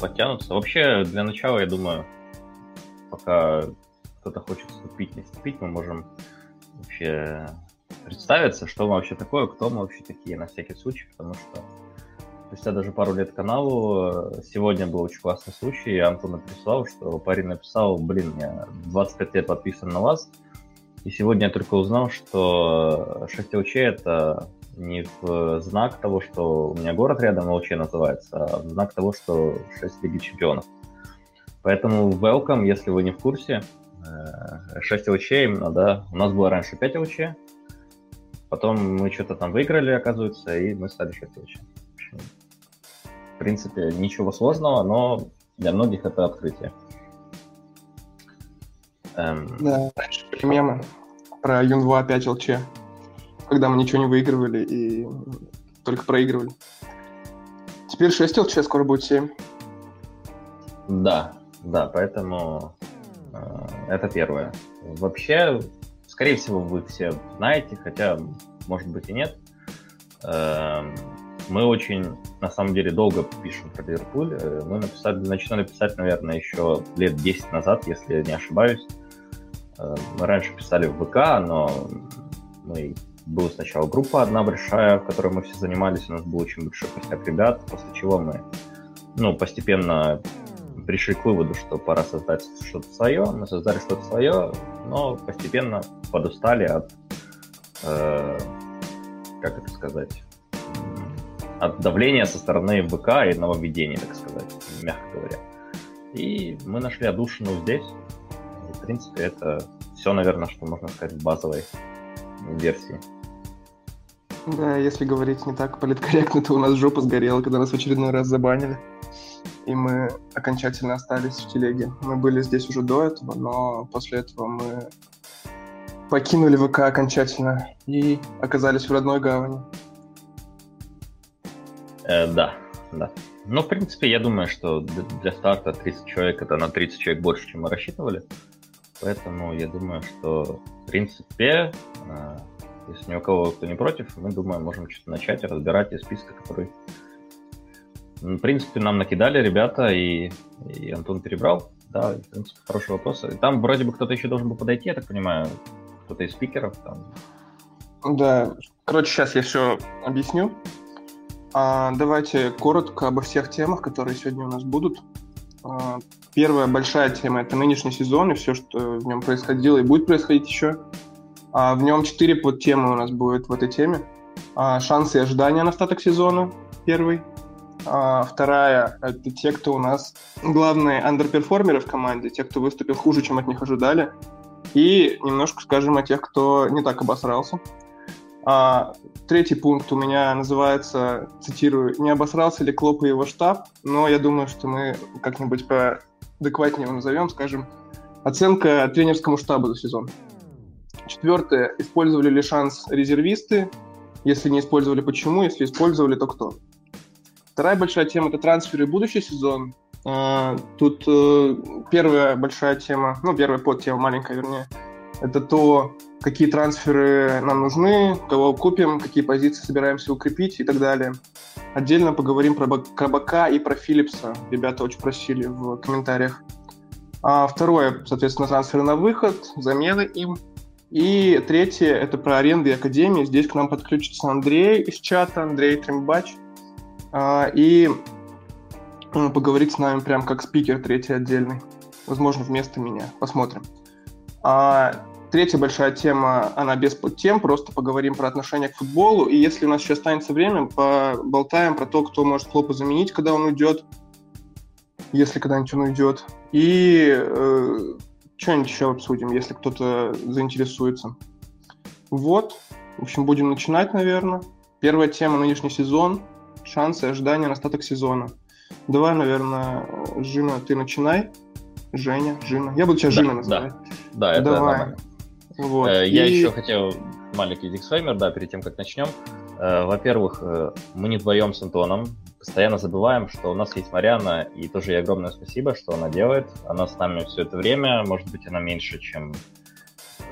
подтянутся. Вообще, для начала, я думаю, пока кто-то хочет вступить, не вступить, мы можем вообще представиться, что мы вообще такое, кто мы вообще такие, на всякий случай, потому что спустя даже пару лет каналу, сегодня был очень классный случай, Антон написал, что парень написал, блин, я 25 лет подписан на вас, и сегодня я только узнал, что 6 ЛЧ это не в знак того, что у меня город рядом ЛЧ называется, а в знак того, что 6 Лиги Чемпионов. Поэтому welcome, если вы не в курсе. 6 э, ЛЧ именно, да. У нас было раньше 5 ЛЧ, потом мы что-то там выиграли, оказывается, и мы стали 6 ЛЧ. В принципе, ничего сложного, но для многих это открытие. Эм... Да, раньше мемы про Юн-2 5 ЛЧ когда мы ничего не выигрывали и только проигрывали. Теперь 6 ЛЧ, скоро будет 7. Да, да, поэтому э, это первое. Вообще, скорее всего, вы все знаете, хотя, может быть, и нет. Э, мы очень, на самом деле, долго пишем про Ливерпуль. Э, мы написали, начинали писать, наверное, еще лет 10 назад, если не ошибаюсь. Э, мы раньше писали в ВК, но мы была сначала группа одна большая, в которой мы все занимались, у нас был очень большой костяк ребят, после чего мы ну, постепенно пришли к выводу, что пора создать что-то свое. Мы создали что-то свое, но постепенно подустали от, э, как это сказать, от давления со стороны ВК и нововведений, так сказать, мягко говоря. И мы нашли отдушину здесь. И, в принципе, это все, наверное, что можно сказать в базовой версии. Да, если говорить не так политкорректно, то у нас жопа сгорела, когда нас в очередной раз забанили. И мы окончательно остались в телеге. Мы были здесь уже до этого, но после этого мы покинули ВК окончательно и оказались в родной гавани. Э, да, да. Ну, в принципе, я думаю, что для старта 30 человек это на 30 человек больше, чем мы рассчитывали. Поэтому я думаю, что в принципе э, если ни у кого кто не против, мы, думаю, можем что-то начать разбирать из списка, который, в принципе, нам накидали ребята, и, и Антон перебрал. Да, в принципе, хороший вопрос. И там вроде бы кто-то еще должен был подойти, я так понимаю, кто-то из спикеров. Там. Да, короче, сейчас я все объясню. А, давайте коротко обо всех темах, которые сегодня у нас будут. А, первая большая тема – это нынешний сезон и все, что в нем происходило и будет происходить еще. А, в нем четыре подтемы у нас будет в этой теме. А, шансы и ожидания на остаток сезона, первый. А, вторая — это те, кто у нас главные андерперформеры в команде, те, кто выступил хуже, чем от них ожидали. И немножко скажем о тех, кто не так обосрался. А, третий пункт у меня называется, цитирую, «Не обосрался ли Клоп и его штаб?» Но я думаю, что мы как-нибудь поадекватнее его назовем, скажем, «Оценка тренерскому штабу за сезон». Четвертое. Использовали ли шанс резервисты? Если не использовали, почему? Если использовали, то кто? Вторая большая тема – это трансферы будущий сезон. А, тут э, первая большая тема, ну, первая подтема, маленькая, вернее, это то, какие трансферы нам нужны, кого купим, какие позиции собираемся укрепить и так далее. Отдельно поговорим про Кабака и про Филлипса. Ребята очень просили в комментариях. А второе, соответственно, трансферы на выход, замены им – и третье – это про аренды и академии. Здесь к нам подключится Андрей из чата, Андрей Трембач. А, и поговорить с нами прям как спикер третий отдельный. Возможно, вместо меня. Посмотрим. А, третья большая тема, она без подтем, просто поговорим про отношение к футболу. И если у нас еще останется время, поболтаем про то, кто может Хлопа заменить, когда он уйдет, если когда-нибудь он уйдет. И э, что-нибудь еще обсудим, если кто-то заинтересуется. Вот. В общем, будем начинать, наверное. Первая тема – нынешний сезон. Шансы, ожидания на остаток сезона. Давай, наверное, Жина, ты начинай. Женя, Жина. Я буду тебя да, Жина называть. Да, да это Давай. Вот. Э, я И... еще хотел маленький дисклеймер, да, перед тем, как начнем. Э, во-первых, э, мы не вдвоем с Антоном, постоянно забываем, что у нас есть Марьяна, и тоже ей огромное спасибо, что она делает. Она с нами все это время, может быть, она меньше, чем э,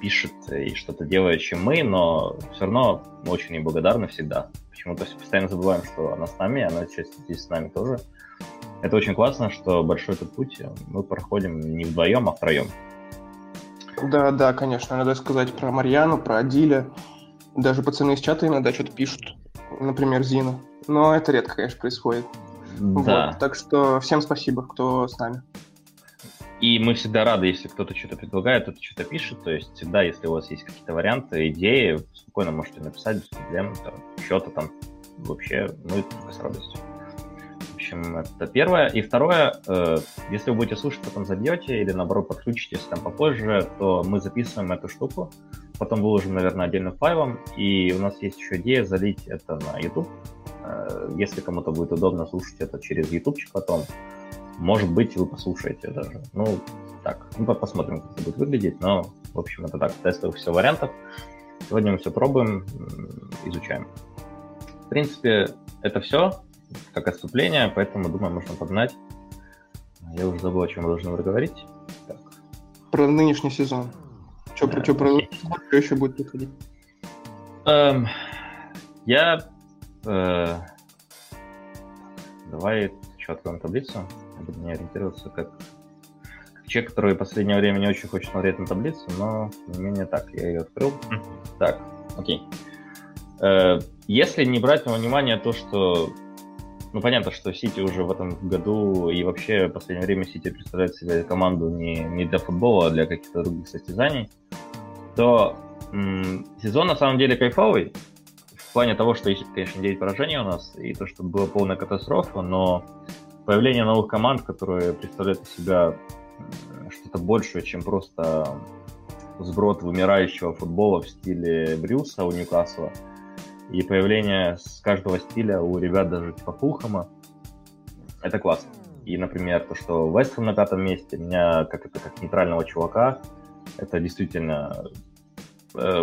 пишет и что-то делает, чем мы, но все равно мы очень ей благодарны всегда. Почему-то постоянно забываем, что она с нами, она сейчас здесь с нами тоже. это очень классно, что большой этот путь мы проходим не вдвоем, а втроем. Да, да, конечно. Надо сказать про Марьяну, про Адиля. Даже пацаны из чата иногда что-то пишут. Например, Зина. Но это редко, конечно, происходит. Да. Вот, так что всем спасибо, кто с нами. И мы всегда рады, если кто-то что-то предлагает, кто-то что-то пишет. То есть всегда, если у вас есть какие-то варианты, идеи, спокойно можете написать без проблем, там, что-то там. Вообще, мы только с радостью. В общем, это первое. И второе, э, если вы будете слушать, потом забьете или, наоборот, подключитесь там попозже, то мы записываем эту штуку, потом выложим, наверное, отдельным файлом, и у нас есть еще идея залить это на YouTube. Э, если кому-то будет удобно слушать это через YouTube потом, может быть, вы послушаете даже. Ну, так, ну, посмотрим, как это будет выглядеть. Но, в общем, это так, тестовых все вариантов. Сегодня мы все пробуем, изучаем. В принципе, это все как отступление, поэтому, думаю, можно погнать. Я уже забыл, о чем мы должны говорить. Так. Про нынешний сезон. Что, про, что, про, что еще будет приходить? Эм, я... Э, давай еще откроем таблицу буду не ориентироваться как, как человек, который в последнее время не очень хочет смотреть на таблицу, но тем не менее так, я ее открыл. Так, окей. Э, если не брать во внимание то, что ну, понятно, что Сити уже в этом году и вообще в последнее время Сити представляет себе команду не, не для футбола, а для каких-то других состязаний, то м- сезон на самом деле кайфовый. В плане того, что есть, конечно, 9 поражений у нас, и то, что была полная катастрофа, но появление новых команд, которые представляют из себя что-то большее, чем просто сброд вымирающего футбола в стиле Брюса у Ньюкасла, и появление с каждого стиля у ребят даже типа Фулхама, это классно. И, например, то, что Вестхэм на пятом месте, меня как это как нейтрального чувака, это действительно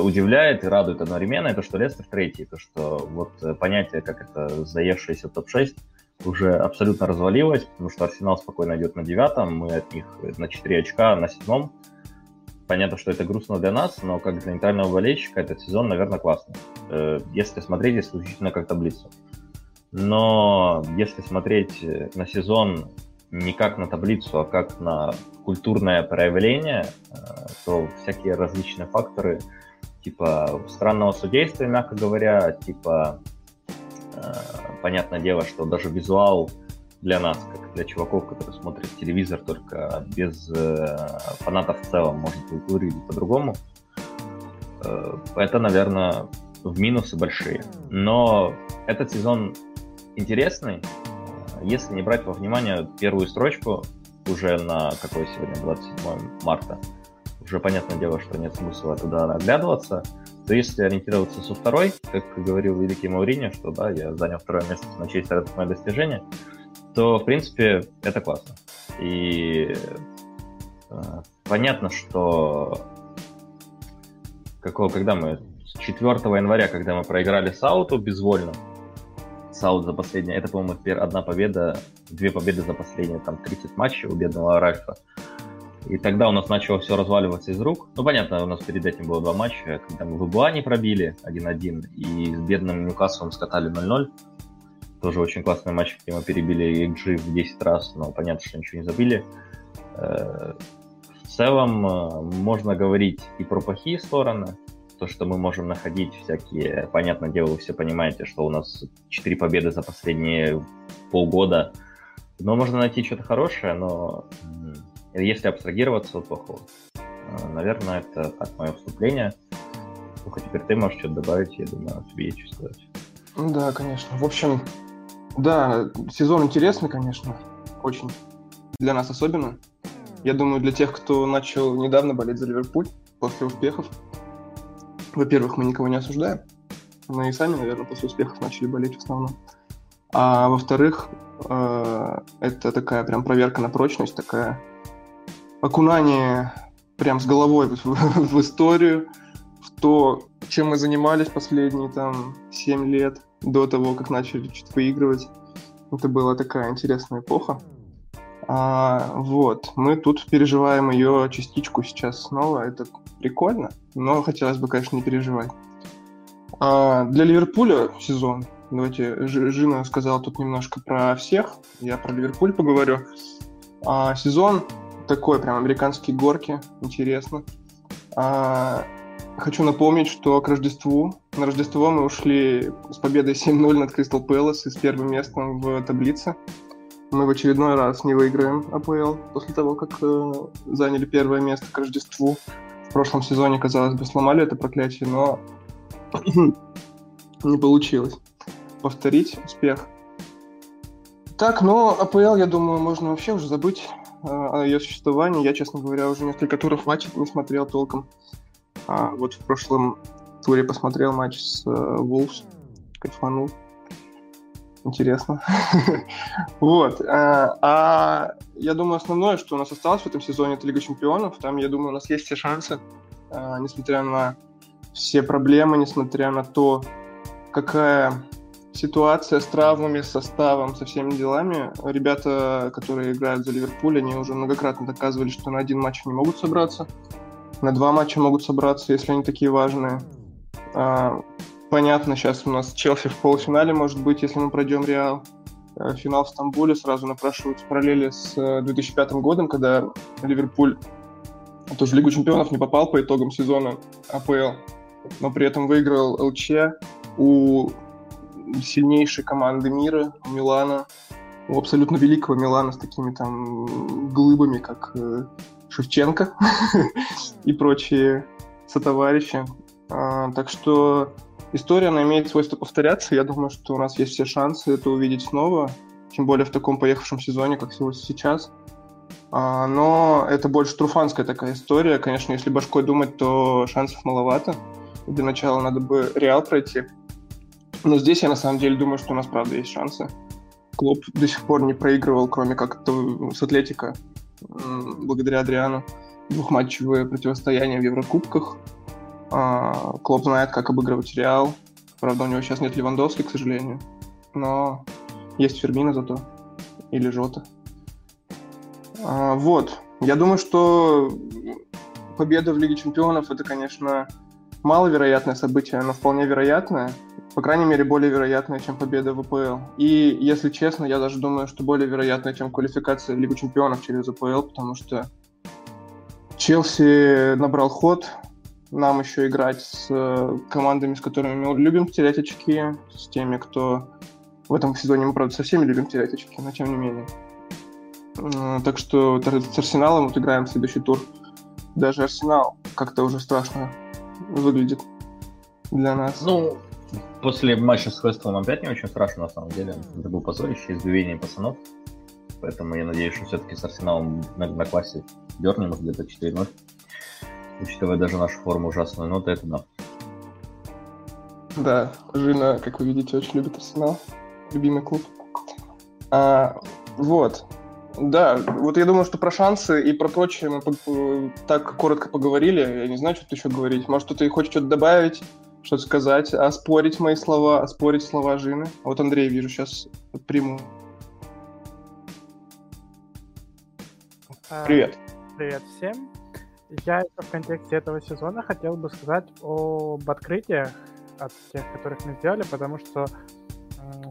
удивляет и радует одновременно. Это что Лестер третий, то что вот понятие, как это заевшийся топ-6, уже абсолютно развалилась, потому что Арсенал спокойно идет на девятом, мы от них на 4 очка на седьмом. Понятно, что это грустно для нас, но как для нейтрального болельщика этот сезон, наверное, классный. Э, если смотреть исключительно как таблицу. Но если смотреть на сезон не как на таблицу, а как на культурное проявление, э, то всякие различные факторы, типа странного судейства, мягко говоря, типа Э, понятное дело, что даже визуал для нас, как для чуваков, которые смотрят телевизор только без э, фанатов в целом, может выглядеть по-другому. Э, это, наверное, в минусы большие. Но этот сезон интересный, если не брать во внимание первую строчку уже на какой сегодня 27 марта. Уже понятное дело, что нет смысла туда оглядываться то если ориентироваться со второй, как говорил великий Мауриньо, что да, я занял второе место в Манчестер, это мое достижение, то, в принципе, это классно. И э, понятно, что какого, когда мы 4 января, когда мы проиграли Сауту безвольно, Саут за последнее, это, по-моему, одна победа, две победы за последние там 30 матчей у бедного Ральфа. И тогда у нас начало все разваливаться из рук. Ну, понятно, у нас перед этим было два матча, когда мы в Буа не пробили 1-1, и с бедным Ньюкаслом скатали 0-0. Тоже очень классный матч, где мы перебили XG в 10 раз, но понятно, что ничего не забили. Э, в целом, э, можно говорить и про плохие стороны, то, что мы можем находить всякие, понятное дело, вы все понимаете, что у нас 4 победы за последние полгода, но можно найти что-то хорошее, но если абстрагироваться от плохого. Э, наверное, это так мое вступление. Только теперь ты можешь что-то добавить, я думаю, тебе есть что сказать. Да, конечно. В общем, да, сезон интересный, конечно, очень. Для нас особенно. Я думаю, для тех, кто начал недавно болеть за Ливерпуль после успехов. Во-первых, мы никого не осуждаем. Мы и сами, наверное, после успехов начали болеть в основном. А во-вторых, э, это такая прям проверка на прочность, такая окунание прям с головой в, в историю, в то, чем мы занимались последние там 7 лет до того, как начали чуть выигрывать. Это была такая интересная эпоха. А, вот, мы тут переживаем ее частичку сейчас снова. Это прикольно, но хотелось бы, конечно, не переживать. А, для Ливерпуля сезон Давайте, Жина сказала тут немножко про всех, я про Ливерпуль поговорю. А, сезон такой, прям американские горки, интересно. А, хочу напомнить, что к Рождеству, на Рождество мы ушли с победой 7-0 над Кристал Пэлас и с первым местом в таблице. Мы в очередной раз не выиграем АПЛ после того, как э, заняли первое место к Рождеству. В прошлом сезоне, казалось бы, сломали это проклятие, но не получилось повторить успех. Так, но АПЛ, я думаю, можно вообще уже забыть о ее существовании. Я, честно говоря, уже несколько туров матчей не смотрел толком. А вот в прошлом туре посмотрел матч с Вулфс, э, кайфанул. Интересно. вот. А, а я думаю, основное, что у нас осталось в этом сезоне, это Лига Чемпионов. Там, я думаю, у нас есть все шансы, а, несмотря на все проблемы, несмотря на то, какая ситуация с травмами, составом, со всеми делами. Ребята, которые играют за Ливерпуль, они уже многократно доказывали, что на один матч не могут собраться. На два матча могут собраться, если они такие важные. А, понятно, сейчас у нас Челси в полуфинале, может быть, если мы пройдем Реал. А, финал в Стамбуле сразу напрашиваются параллели с 2005 э, годом, когда Ливерпуль тоже в Лигу чемпионов не попал по итогам сезона АПЛ, но при этом выиграл ЛЧ у сильнейшей команды мира, Милана, у абсолютно великого Милана с такими там глыбами, как э, Шевченко и прочие сотоварищи. А, так что история, она имеет свойство повторяться. Я думаю, что у нас есть все шансы это увидеть снова, тем более в таком поехавшем сезоне, как сейчас. А, но это больше труфанская такая история. Конечно, если башкой думать, то шансов маловато. Для начала надо бы Реал пройти. Но здесь я на самом деле думаю, что у нас правда есть шансы. Клуб до сих пор не проигрывал, кроме как с Атлетика, благодаря Адриану. Двухматчевые противостояния в Еврокубках. А, Клуб знает, как обыгрывать Реал. Правда, у него сейчас нет Левандовски, к сожалению. Но есть Фермина зато. Или Жота. А, вот. Я думаю, что победа в Лиге Чемпионов это, конечно, маловероятное событие, но вполне вероятное. По крайней мере, более вероятное, чем победа в АПЛ. И, если честно, я даже думаю, что более вероятное, чем квалификация в Лигу Чемпионов через АПЛ, потому что Челси набрал ход, нам еще играть с э, командами, с которыми мы любим терять очки, с теми, кто в этом сезоне мы, правда, со всеми любим терять очки, но тем не менее. Так что с Арсеналом вот играем в следующий тур. Даже Арсенал как-то уже страшно выглядит для нас. Ну, после матча с Вестом опять не очень страшно, на самом деле. Это был позорище, избивение пацанов. Поэтому я надеюсь, что все-таки с Арсеналом на, на классе дернем где-то 4-0. Учитывая даже нашу форму ужасную, но это да. Да, Жина, как вы видите, очень любит Арсенал. Любимый клуб. А, вот. Да, вот я думаю, что про шансы и про прочее мы так коротко поговорили. Я не знаю, что-то еще говорить. Может, кто-то хочет что-то добавить, что-то сказать, оспорить мои слова, оспорить слова Жины. Вот Андрей, вижу, сейчас приму. А, привет. Привет всем. Я в контексте этого сезона хотел бы сказать об открытиях от тех, которых мы сделали, потому что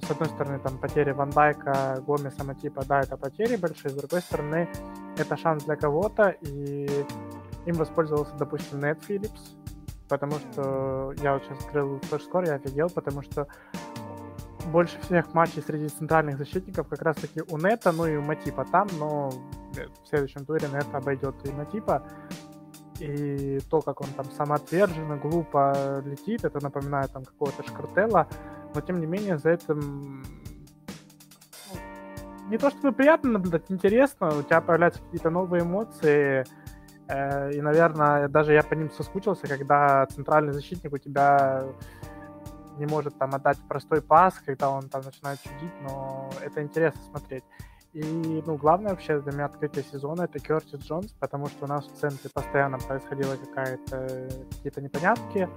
с одной стороны, там потери Ван Дайка, Гомеса, Матипа, да, это потери большие, с другой стороны, это шанс для кого-то, и им воспользовался, допустим, Нет Филлипс, потому что я вот сейчас открыл флеш-скор, я офигел, потому что больше всех матчей среди центральных защитников как раз-таки у Нета, ну и у Матипа там, но в следующем туре Нета обойдет и Матипа. И то, как он там самоотверженно, глупо летит, это напоминает там какого-то Шкартелла но тем не менее за этим ну, не то чтобы приятно наблюдать, интересно, у тебя появляются какие-то новые эмоции, э, и, наверное, даже я по ним соскучился, когда центральный защитник у тебя не может там отдать простой пас, когда он там начинает чудить, но это интересно смотреть. И, ну, главное вообще для меня открытие сезона это Кертис Джонс, потому что у нас в центре постоянно происходило какая-то какие-то непонятки.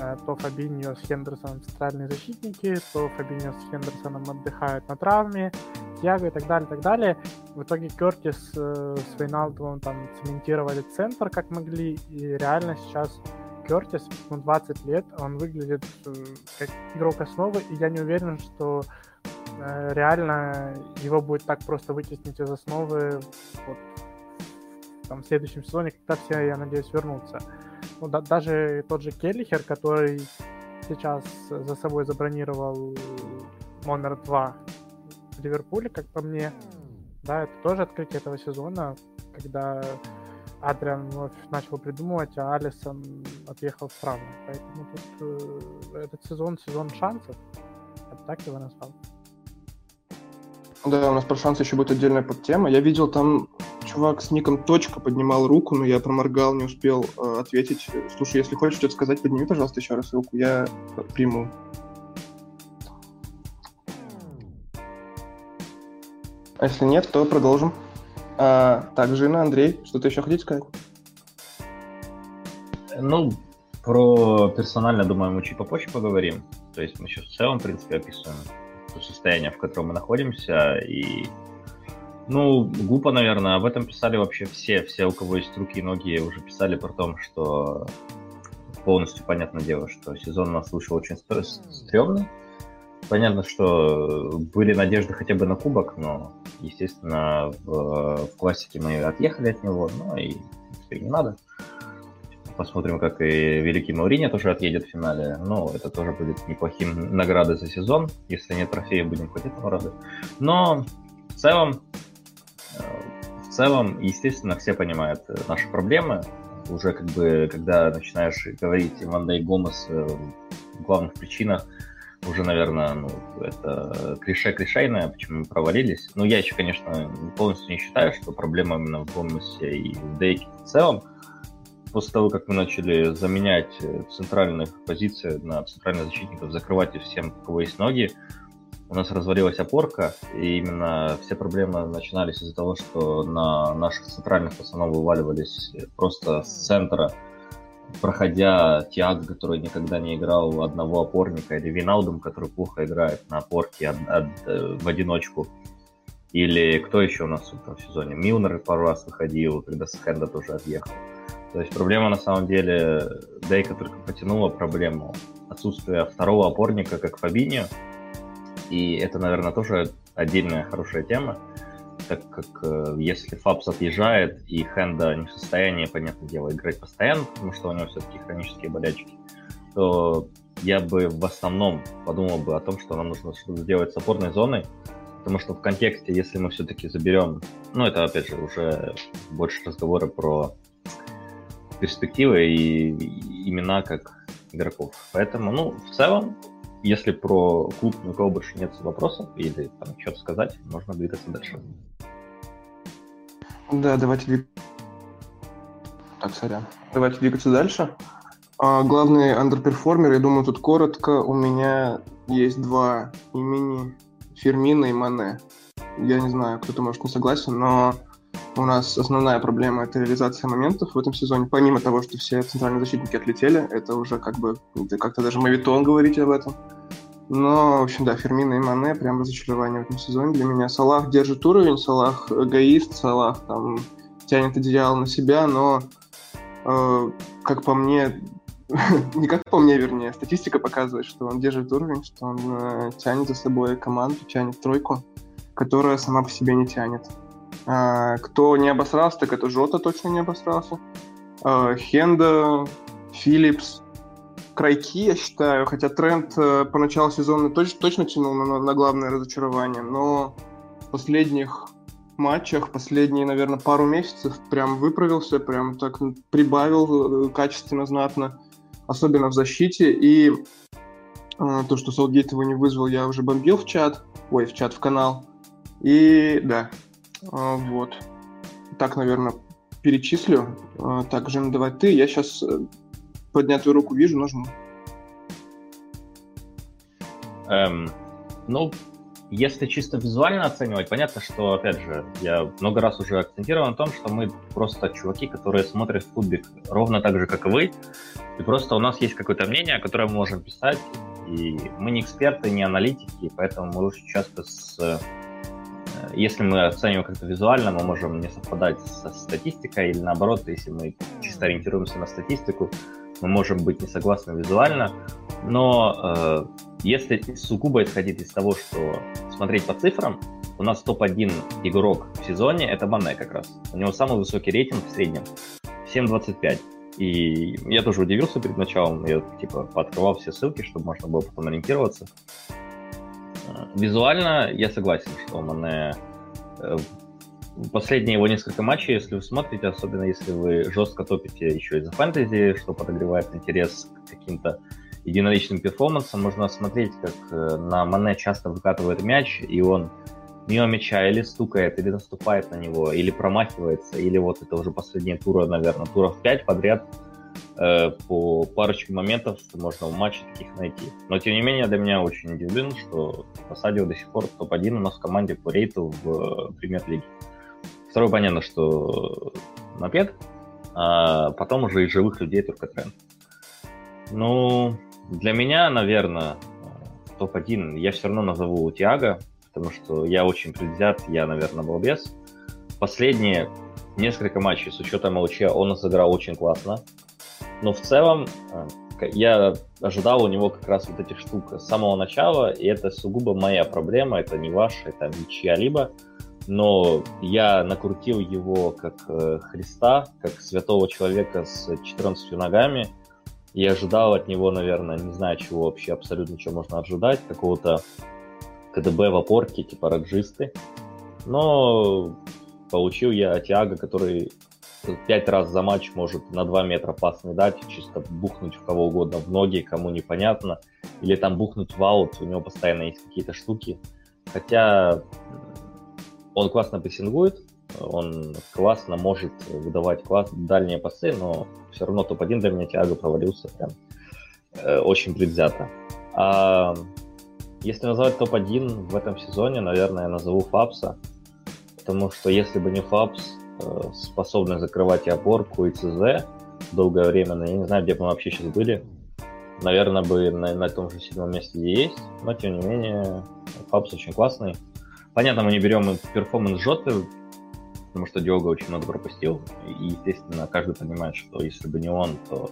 Э, то Фабиньо с Хендерсоном центральные защитники, то Фабиньо с Хендерсоном отдыхают на травме, Тиаго и так далее, и так далее. В итоге Кертис э, с Вейналдовым там цементировали центр как могли, и реально сейчас Кертис, ему 20 лет, он выглядит э, как игрок основы, и я не уверен, что э, реально его будет так просто вытеснить из основы вот, там, в следующем сезоне, когда все, я надеюсь, вернутся. Ну, да, даже тот же Келлихер, который сейчас за собой забронировал номер два в Ливерпуле, как по мне, да, это тоже открытие этого сезона, когда Адриан вновь начал придумывать, а Алисон отъехал в травму. Поэтому тут э, этот сезон сезон шансов. Я бы так его назвал. Да, у нас про шансы еще будет отдельная подтема. Я видел там чувак с ником Точка поднимал руку, но я проморгал, не успел э, ответить. Слушай, если хочешь что-то сказать, подними, пожалуйста, еще раз руку, я приму. А если нет, то продолжим. А, так, Жина, Андрей, что-то еще хотите сказать? Ну, про персонально, думаю, мы чуть попозже поговорим. То есть мы сейчас в целом, в принципе, описываем то состояние, в котором мы находимся. И, ну, глупо, наверное, об этом писали вообще все. Все, у кого есть руки и ноги, уже писали про то, что полностью понятное дело, что сезон у нас вышел очень стрёмный. Понятно, что были надежды хотя бы на кубок, но, естественно, в, в классике мы отъехали от него, ну и, принципе, не надо. Посмотрим, как и великий Маурини тоже отъедет в финале. Ну, это тоже будет неплохим наградой за сезон. Если нет трофея, будем хоть этого рады. Но в целом, э, в целом, естественно, все понимают э, наши проблемы. Уже как бы, когда начинаешь говорить Вандай Гомес э, в главных причинах, уже, наверное, ну, это клише клишейное, почему мы провалились. Но я еще, конечно, полностью не считаю, что проблема именно в Гомесе и в Дейке в целом. После того, как мы начали заменять э, центральных позиций на центральных защитников, закрывать их всем, у кого есть ноги, у нас развалилась опорка, и именно все проблемы начинались из-за того, что на наших центральных пацанов вываливались просто с центра проходя Тиаго, который никогда не играл одного опорника, или Виналдум, который плохо играет на опорке от, от, э, в одиночку. Или кто еще у нас в этом сезоне? Милнер пару раз выходил, когда Схенда тоже отъехал. То есть проблема на самом деле, Дейка только потянула проблему отсутствия второго опорника, как Фабиньо. И это, наверное, тоже отдельная хорошая тема так как э, если Фабс отъезжает, и Хенда не в состоянии, понятное дело, играть постоянно, потому что у него все-таки хронические болячки, то я бы в основном подумал бы о том, что нам нужно что-то сделать с опорной зоной, потому что в контексте, если мы все-таки заберем, ну это опять же уже больше разговоры про перспективы и имена как игроков. Поэтому, ну, в целом, если про клуб у кого больше нет вопросов или там что-то сказать, можно двигаться дальше. Да, давайте двигаться. Так, сорян. Давайте двигаться дальше. А, главный underperformer, я думаю, тут коротко. У меня есть два имени. Фирмино и Мане. Я не знаю, кто-то может не согласен, но у нас основная проблема — это реализация моментов в этом сезоне. Помимо того, что все центральные защитники отлетели, это уже как бы, как-то даже моветон говорить об этом. Но, в общем, да, Фирмино и Мане прям разочарование в этом сезоне для меня. Салах держит уровень, Салах эгоист, Салах там тянет одеяло на себя, но, э, как по мне, не как по мне, вернее, статистика показывает, что он держит уровень, что он э, тянет за собой команду, тянет тройку, которая сама по себе не тянет. Э, кто не обосрался, так это Жота точно не обосрался. Э, Хенда, Филлипс, крайки, я считаю, хотя тренд э, по началу сезона точно, точно тянул на, на главное разочарование, но в последних матчах, последние, наверное, пару месяцев прям выправился, прям так прибавил э, качественно, знатно, особенно в защите. И э, то, что Саутгейт его не вызвал, я уже бомбил в чат, ой, в чат, в канал. И да, вот. Так, наверное, перечислю. Э, так, Жен, давай ты. Я сейчас э, поднятую руку вижу, нажму. Эм, ну, если чисто визуально оценивать, понятно, что, опять же, я много раз уже акцентировал на том, что мы просто чуваки, которые смотрят футбик ровно так же, как и вы, и просто у нас есть какое-то мнение, которое мы можем писать, и мы не эксперты, не аналитики, поэтому мы очень часто с... Если мы оцениваем как-то визуально, мы можем не совпадать со статистикой, или наоборот, если мы чисто ориентируемся на статистику, мы можем быть не согласны визуально, но э, если сугубо исходить из того, что смотреть по цифрам, у нас топ-1 игрок в сезоне это Мане как раз. У него самый высокий рейтинг в среднем 7.25. И я тоже удивился перед началом, я типа пооткрывал все ссылки, чтобы можно было потом ориентироваться. Э, визуально я согласен, что Мане э, последние его несколько матчей, если вы смотрите, особенно если вы жестко топите еще и за фэнтези, что подогревает интерес к каким-то единоличным перформансам, можно смотреть, как э, на Мане часто выкатывает мяч, и он мимо мяча или стукает, или наступает на него, или промахивается, или вот это уже последние туры, наверное, туров 5 подряд. э, по парочке моментов можно в матче таких найти. Но, тем не менее, для меня очень удивлен, что Посадио до сих пор топ-1 у нас в команде по рейту в э, премьер-лиге. Второе, понятно, что Напед, а потом уже из живых людей только тренд. Ну, для меня, наверное, топ-1 я все равно назову Тиаго, потому что я очень предвзят, я, наверное, балбес. Последние несколько матчей с учетом ЛЧ он сыграл очень классно. Но в целом э, я ожидал у него как раз вот этих штук с самого начала, и это сугубо моя проблема, это не ваша, это чья-либо. Но я накрутил его как э, Христа, как святого человека с 14 ногами, и ожидал от него, наверное, не знаю, чего вообще абсолютно чего можно ожидать, какого-то КДБ в опорке, типа раджисты. Но получил я Тиаго, который пять раз за матч может на 2 метра пас не дать, чисто бухнуть в кого угодно в ноги, кому непонятно, или там бухнуть в аут, у него постоянно есть какие-то штуки. Хотя он классно прессингует, он классно может выдавать класс, дальние пасы, но все равно топ-1 для меня Тиаго провалился прям э, очень предвзято. А если назвать топ-1 в этом сезоне, наверное, я назову Фабса, потому что если бы не Фабс, э, способный закрывать и опорку, и ЦЗ долгое время, но я не знаю, где бы мы вообще сейчас были. Наверное, бы на, на том же седьмом месте, где есть, но тем не менее, Фабс очень классный. Понятно, мы не берем перформанс Жоты, потому что Диого очень много пропустил. И, естественно, каждый понимает, что если бы не он, то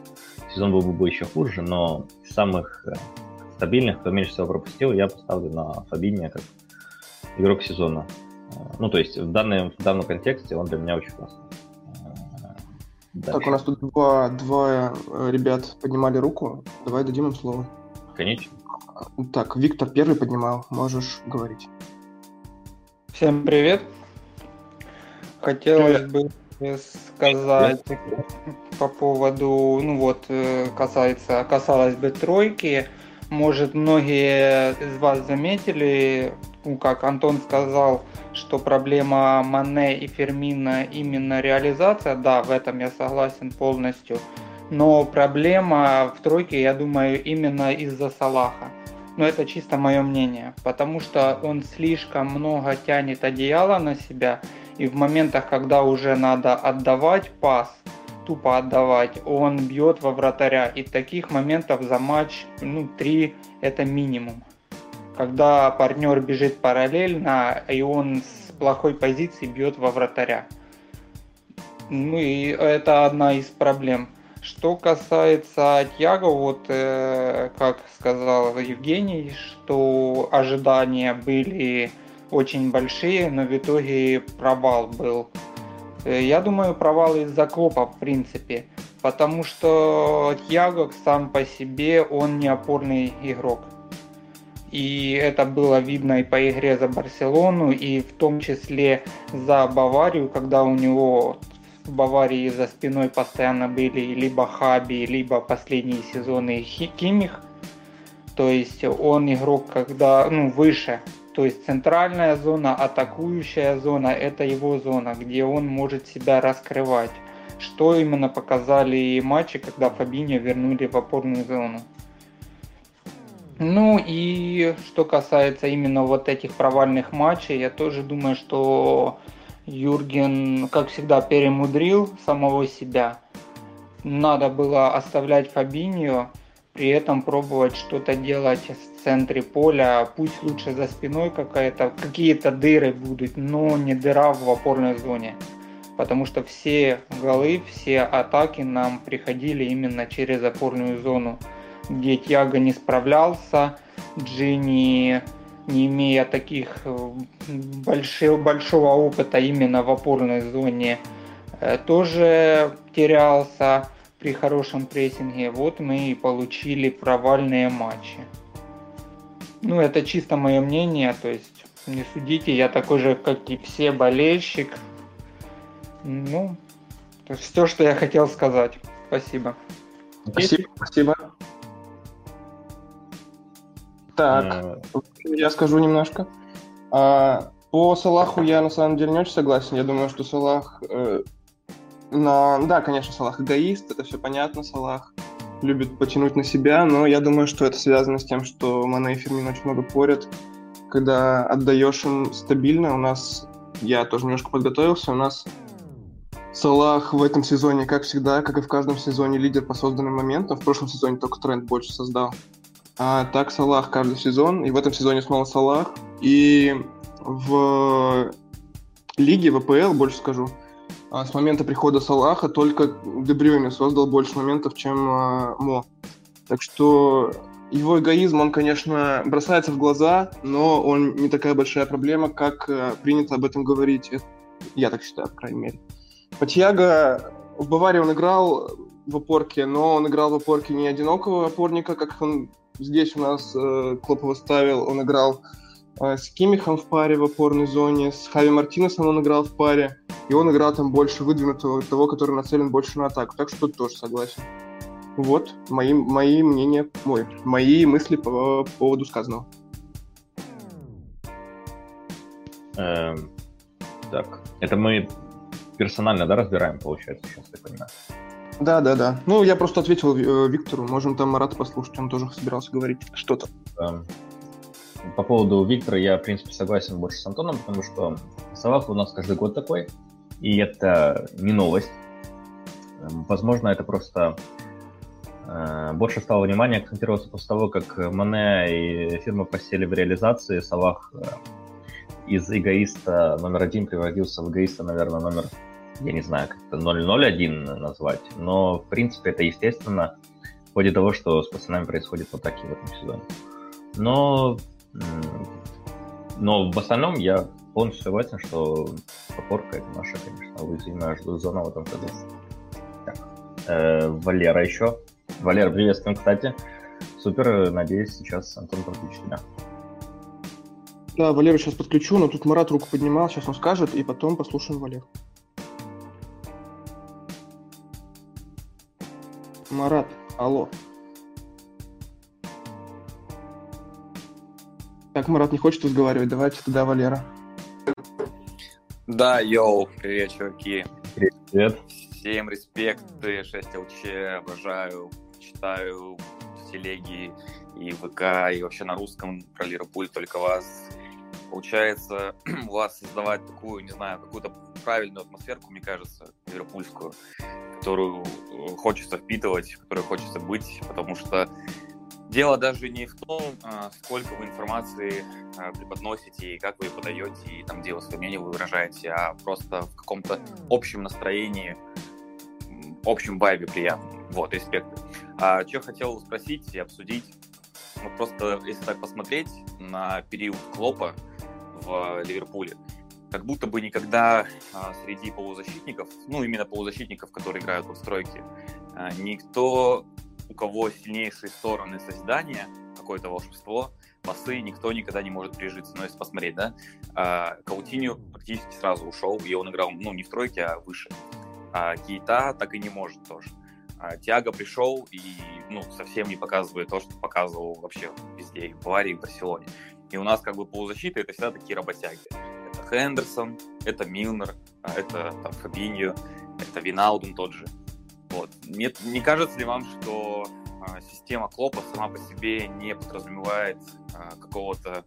сезон был бы еще хуже, но из самых э, стабильных, кто меньше всего пропустил, я поставлю на Фабиния как игрок сезона. Э, ну, то есть в, данном, в данном контексте он для меня очень классный. Э, дальше. Так, у нас тут два, два ребят поднимали руку. Давай дадим им слово. Конечно. Так, Виктор первый поднимал. Можешь говорить. Всем привет. Хотелось бы сказать по поводу, ну вот, э, касается, касалось бы тройки. Может, многие из вас заметили, ну, как Антон сказал, что проблема Мане и Фермина именно реализация. Да, в этом я согласен полностью. Но проблема в тройке, я думаю, именно из-за Салаха. Но это чисто мое мнение, потому что он слишком много тянет одеяло на себя и в моментах, когда уже надо отдавать пас, тупо отдавать, он бьет во вратаря. И таких моментов за матч, ну, три это минимум. Когда партнер бежит параллельно, и он с плохой позиции бьет во вратаря. Ну и это одна из проблем. Что касается Тьяго, вот э, как сказал Евгений, что ожидания были очень большие, но в итоге провал был. Э, я думаю, провал из-за Клопа, в принципе. Потому что Тьяго сам по себе, он не опорный игрок. И это было видно и по игре за Барселону, и в том числе за Баварию, когда у него в Баварии за спиной постоянно были либо Хаби, либо последние сезоны Кимих. То есть он игрок, когда ну, выше то есть центральная зона, атакующая зона – это его зона, где он может себя раскрывать. Что именно показали матчи, когда Фабинho вернули в опорную зону. Ну и что касается именно вот этих провальных матчей, я тоже думаю, что Юрген, как всегда, перемудрил самого себя. Надо было оставлять Фабиньо, при этом пробовать что-то делать в центре поля, пусть лучше за спиной какая-то, какие-то дыры будут, но не дыра в опорной зоне. потому что все голы, все атаки нам приходили именно через опорную зону, где Тиаго не справлялся, Джинни, не имея таких э, большого, большого опыта именно в опорной зоне, э, тоже терялся при хорошем прессинге. Вот мы и получили провальные матчи. Ну, это чисто мое мнение, то есть не судите, я такой же, как и все, болельщик. Ну, это все, что я хотел сказать. Спасибо. Спасибо, спасибо. Так, я скажу немножко. А, по Салаху я на самом деле не очень согласен. Я думаю, что Салах... Э, на... Да, конечно, Салах эгоист, это все понятно. Салах любит потянуть на себя, но я думаю, что это связано с тем, что Мане и Фермин очень много порят. Когда отдаешь им стабильно, у нас... Я тоже немножко подготовился, у нас Салах в этом сезоне, как всегда, как и в каждом сезоне, лидер по созданным моментам. В прошлом сезоне только тренд больше создал. А так Салах каждый сезон, и в этом сезоне снова Салах. И в лиге, в АПЛ, больше скажу, а, с момента прихода Салаха только Дебрюйне создал больше моментов, чем а, Мо. Так что его эгоизм, он, конечно, бросается в глаза, но он не такая большая проблема, как а, принято об этом говорить. Я так считаю, по крайней мере. Патьяга в Баварии он играл в опорке, но он играл в опорке не одинокого опорника, как он здесь у нас э, Клоп ставил, он играл э, с Кимихом в паре в опорной зоне, с Хави Мартинесом он играл в паре, и он играл там больше выдвинутого, того, который нацелен больше на атаку. Так что тут тоже согласен. Вот мои, мои мнения, мой, мои мысли по, по поводу сказанного. Эм, так, это мы персонально, да, разбираем, получается, сейчас я понимаю? Да, да, да. Ну, я просто ответил э, Виктору. Можем там Марат послушать, он тоже собирался говорить что-то. Эм, по поводу Виктора я, в принципе, согласен больше с Антоном, потому что Салах у нас каждый год такой, и это не новость. Эм, возможно, это просто э, больше стало внимания акцентироваться после того, как Мане и фирма посели в реализации. Салах э, из эгоиста номер один превратился в эгоиста, наверное, номер я не знаю, как это 001 назвать, но, в принципе, это естественно в ходе того, что с пацанами происходит вот такие в этом сезоне. Но, но в остальном я полностью согласен, что попорка это наша, конечно, уязвимая зона в этом году. Так. Э, Валера еще. Валера, приветствуем, кстати. Супер, надеюсь, сейчас Антон подключит тебя. Да, Валера сейчас подключу, но тут Марат руку поднимал, сейчас он скажет, и потом послушаем Валеру. Марат, алло. Так, Марат не хочет разговаривать, давайте тогда Валера. Да, йоу, привет, чуваки. Привет. Всем респект, 6ЛЧ, обожаю, читаю телеги и ВК, и вообще на русском про Ливерпуль только вас. Получается, у вас создавать такую, не знаю, какую-то правильную атмосферку, мне кажется, ливерпульскую, которую э, хочется впитывать, в которой хочется быть, потому что дело даже не в том, а, сколько вы информации а, преподносите и как вы ее подаете, и там, где вы свое мнение вы выражаете, а просто в каком-то общем настроении, общем вайбе приятном. Вот, респект. А что хотел спросить и обсудить, вот просто если так посмотреть на период Клопа в Ливерпуле, как будто бы никогда а, среди полузащитников, ну именно полузащитников, которые играют в стройке, а, никто, у кого сильнейшие стороны созидания, какое-то волшебство, пасы, никто никогда не может прижиться. Но если посмотреть, да, а, Каутиню практически сразу ушел, и он играл, ну, не в тройке, а выше. А Кейта так и не может тоже. А Тиаго пришел и, ну, совсем не показывает то, что показывал вообще везде, и в Баварии, и в Барселоне. И у нас как бы полузащита это всегда такие работяги. Хендерсон, это Милнер, а это там, Фабиньо, это Винаудум тот же. Вот. Не, не кажется ли вам, что а, система Клопа сама по себе не подразумевает а, какого-то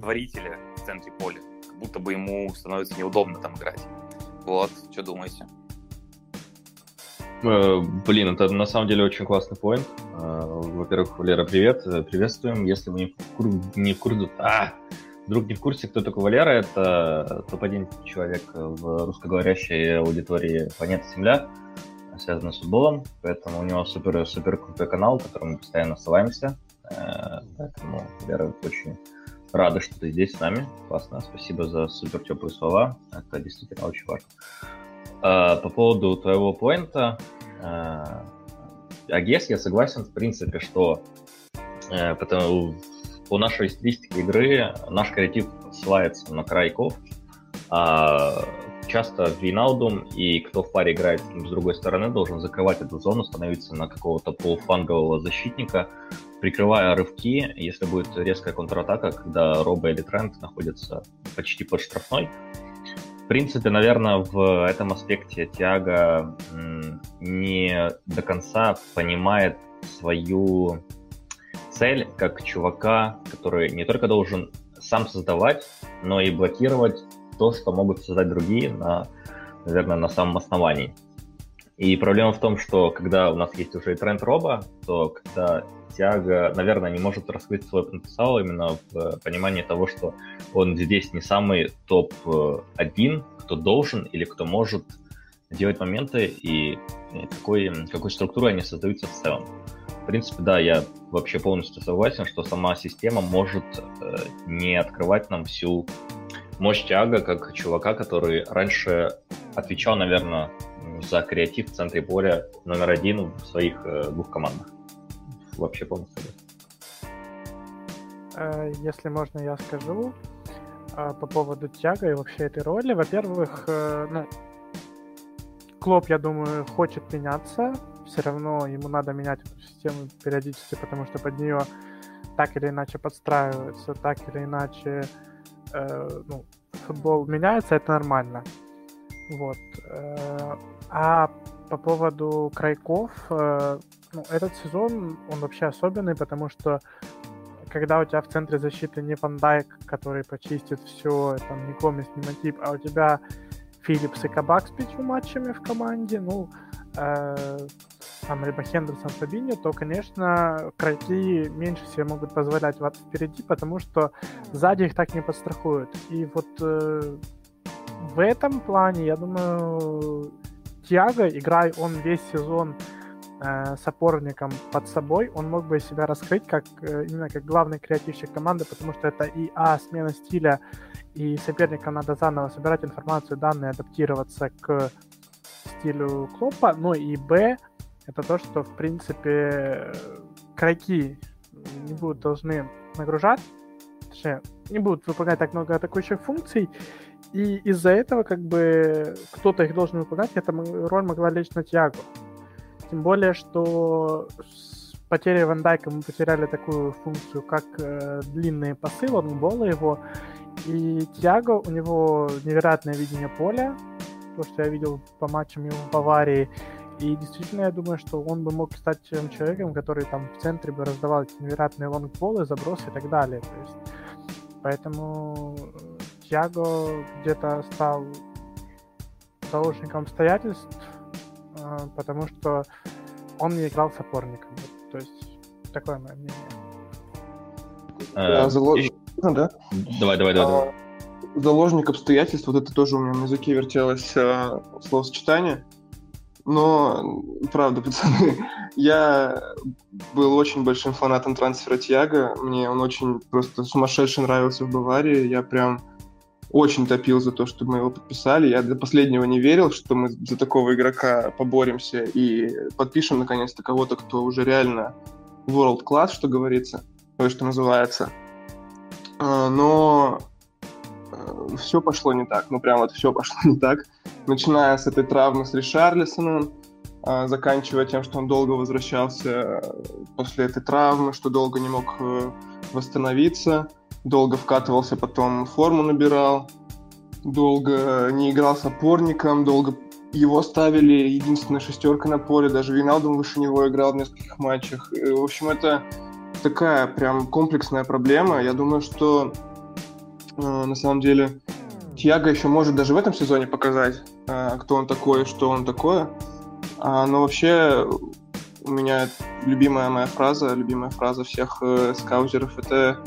творителя в центре поля? Как будто бы ему становится неудобно там играть. Вот, что думаете? Э, блин, это на самом деле очень классный поинт. Э, во-первых, Лера, привет, приветствуем. Если вы не в, кур... не в курсе... А! вдруг не в курсе, кто такой Валера, это топ-1 человек в русскоговорящей аудитории планеты Земля, связанный с футболом, поэтому у него супер-супер крутой канал, в котором мы постоянно ссылаемся. Э, поэтому, Вера, очень рада, что ты здесь с нами. Классно, спасибо за супер теплые слова. Это действительно очень важно. Э, по поводу твоего поинта, Агес, я согласен, в принципе, что потому, по нашей стилистике игры наш креатив ссылается на крайков, а часто Виналдум и кто в паре играет с другой стороны должен закрывать эту зону, становиться на какого-то полуфлангового защитника, прикрывая рывки, если будет резкая контратака, когда Роба или Трент находятся почти под штрафной. В принципе, наверное, в этом аспекте Тиаго не до конца понимает свою цель как чувака, который не только должен сам создавать, но и блокировать то, что могут создать другие на, наверное, на самом основании. И проблема в том, что когда у нас есть уже и тренд роба, то когда Тиаго, наверное, не может раскрыть свой потенциал именно в понимании того, что он здесь не самый топ-1, кто должен или кто может делать моменты и какой, какой структурой они создаются в целом принципе, да, я вообще полностью согласен, что сама система может э, не открывать нам всю мощь Тиага как чувака, который раньше отвечал, наверное, за креатив в центре поля номер один в своих э, двух командах. Вообще полностью э, Если можно, я скажу э, по поводу Тяга и вообще этой роли. Во-первых, э, ну, Клоп, я думаю, хочет меняться все равно ему надо менять эту систему периодически, потому что под нее так или иначе подстраивается, так или иначе ну, футбол меняется, это нормально. Вот. Э, а по поводу крайков, э, ну, этот сезон, он вообще особенный, потому что когда у тебя в центре защиты не Ван который почистит все, там, не Гомес, не Матип, а у тебя Филлипс и Кабак с пятью матчами в команде, ну, э, там, либо Хендерсон, Фабиньо, то, конечно, крайки меньше себе могут позволять вот впереди, потому что сзади их так не подстрахуют. И вот э, в этом плане, я думаю, Тиаго, играя он весь сезон э, с опорником под собой, он мог бы себя раскрыть как э, именно как главный креативщик команды, потому что это и а смена стиля, и соперникам надо заново собирать информацию, данные, адаптироваться к стилю Клопа, ну и б это то, что, в принципе, крайки не будут должны нагружать, точнее, не будут выполнять так много атакующих функций, и из-за этого, как бы, кто-то их должен выполнять, эта роль могла лечь на Тиагу. Тем более, что с потерей Ван Дайка мы потеряли такую функцию, как э, длинные пасы, лонгболы его, и Тиаго, у него невероятное видение поля, то, что я видел по матчам его в Баварии, и действительно, я думаю, что он бы мог стать тем человеком, который там в центре бы раздавал эти невероятные лонгболы, забросы и так далее. То есть, поэтому Тьяго где-то стал заложником обстоятельств, а, потому что он не играл с опорником. То есть, такое мое мнение. А, залож... да? Давай, давай, давай. давай. А, заложник обстоятельств, вот это тоже у меня на языке вертелось а, словосочетание. Но, правда, пацаны, я был очень большим фанатом трансфера Тиаго. Мне он очень просто сумасшедше нравился в Баварии. Я прям очень топил за то, чтобы мы его подписали. Я до последнего не верил, что мы за такого игрока поборемся и подпишем наконец-то кого-то, кто уже реально world class, что говорится, то, что называется. А, но все пошло не так. Ну, прям вот все пошло не так начиная с этой травмы с Ришарлисоном, а, заканчивая тем, что он долго возвращался э, после этой травмы, что долго не мог э, восстановиться, долго вкатывался, потом форму набирал, долго не играл с опорником, долго его ставили единственная шестерка на поле, даже Виналдум выше него играл в нескольких матчах. В общем, это такая прям комплексная проблема. Я думаю, что на самом деле Тьяго еще может даже в этом сезоне показать, а, кто он такой, что он такое. А, но вообще у меня любимая моя фраза, любимая фраза всех э, скаузеров это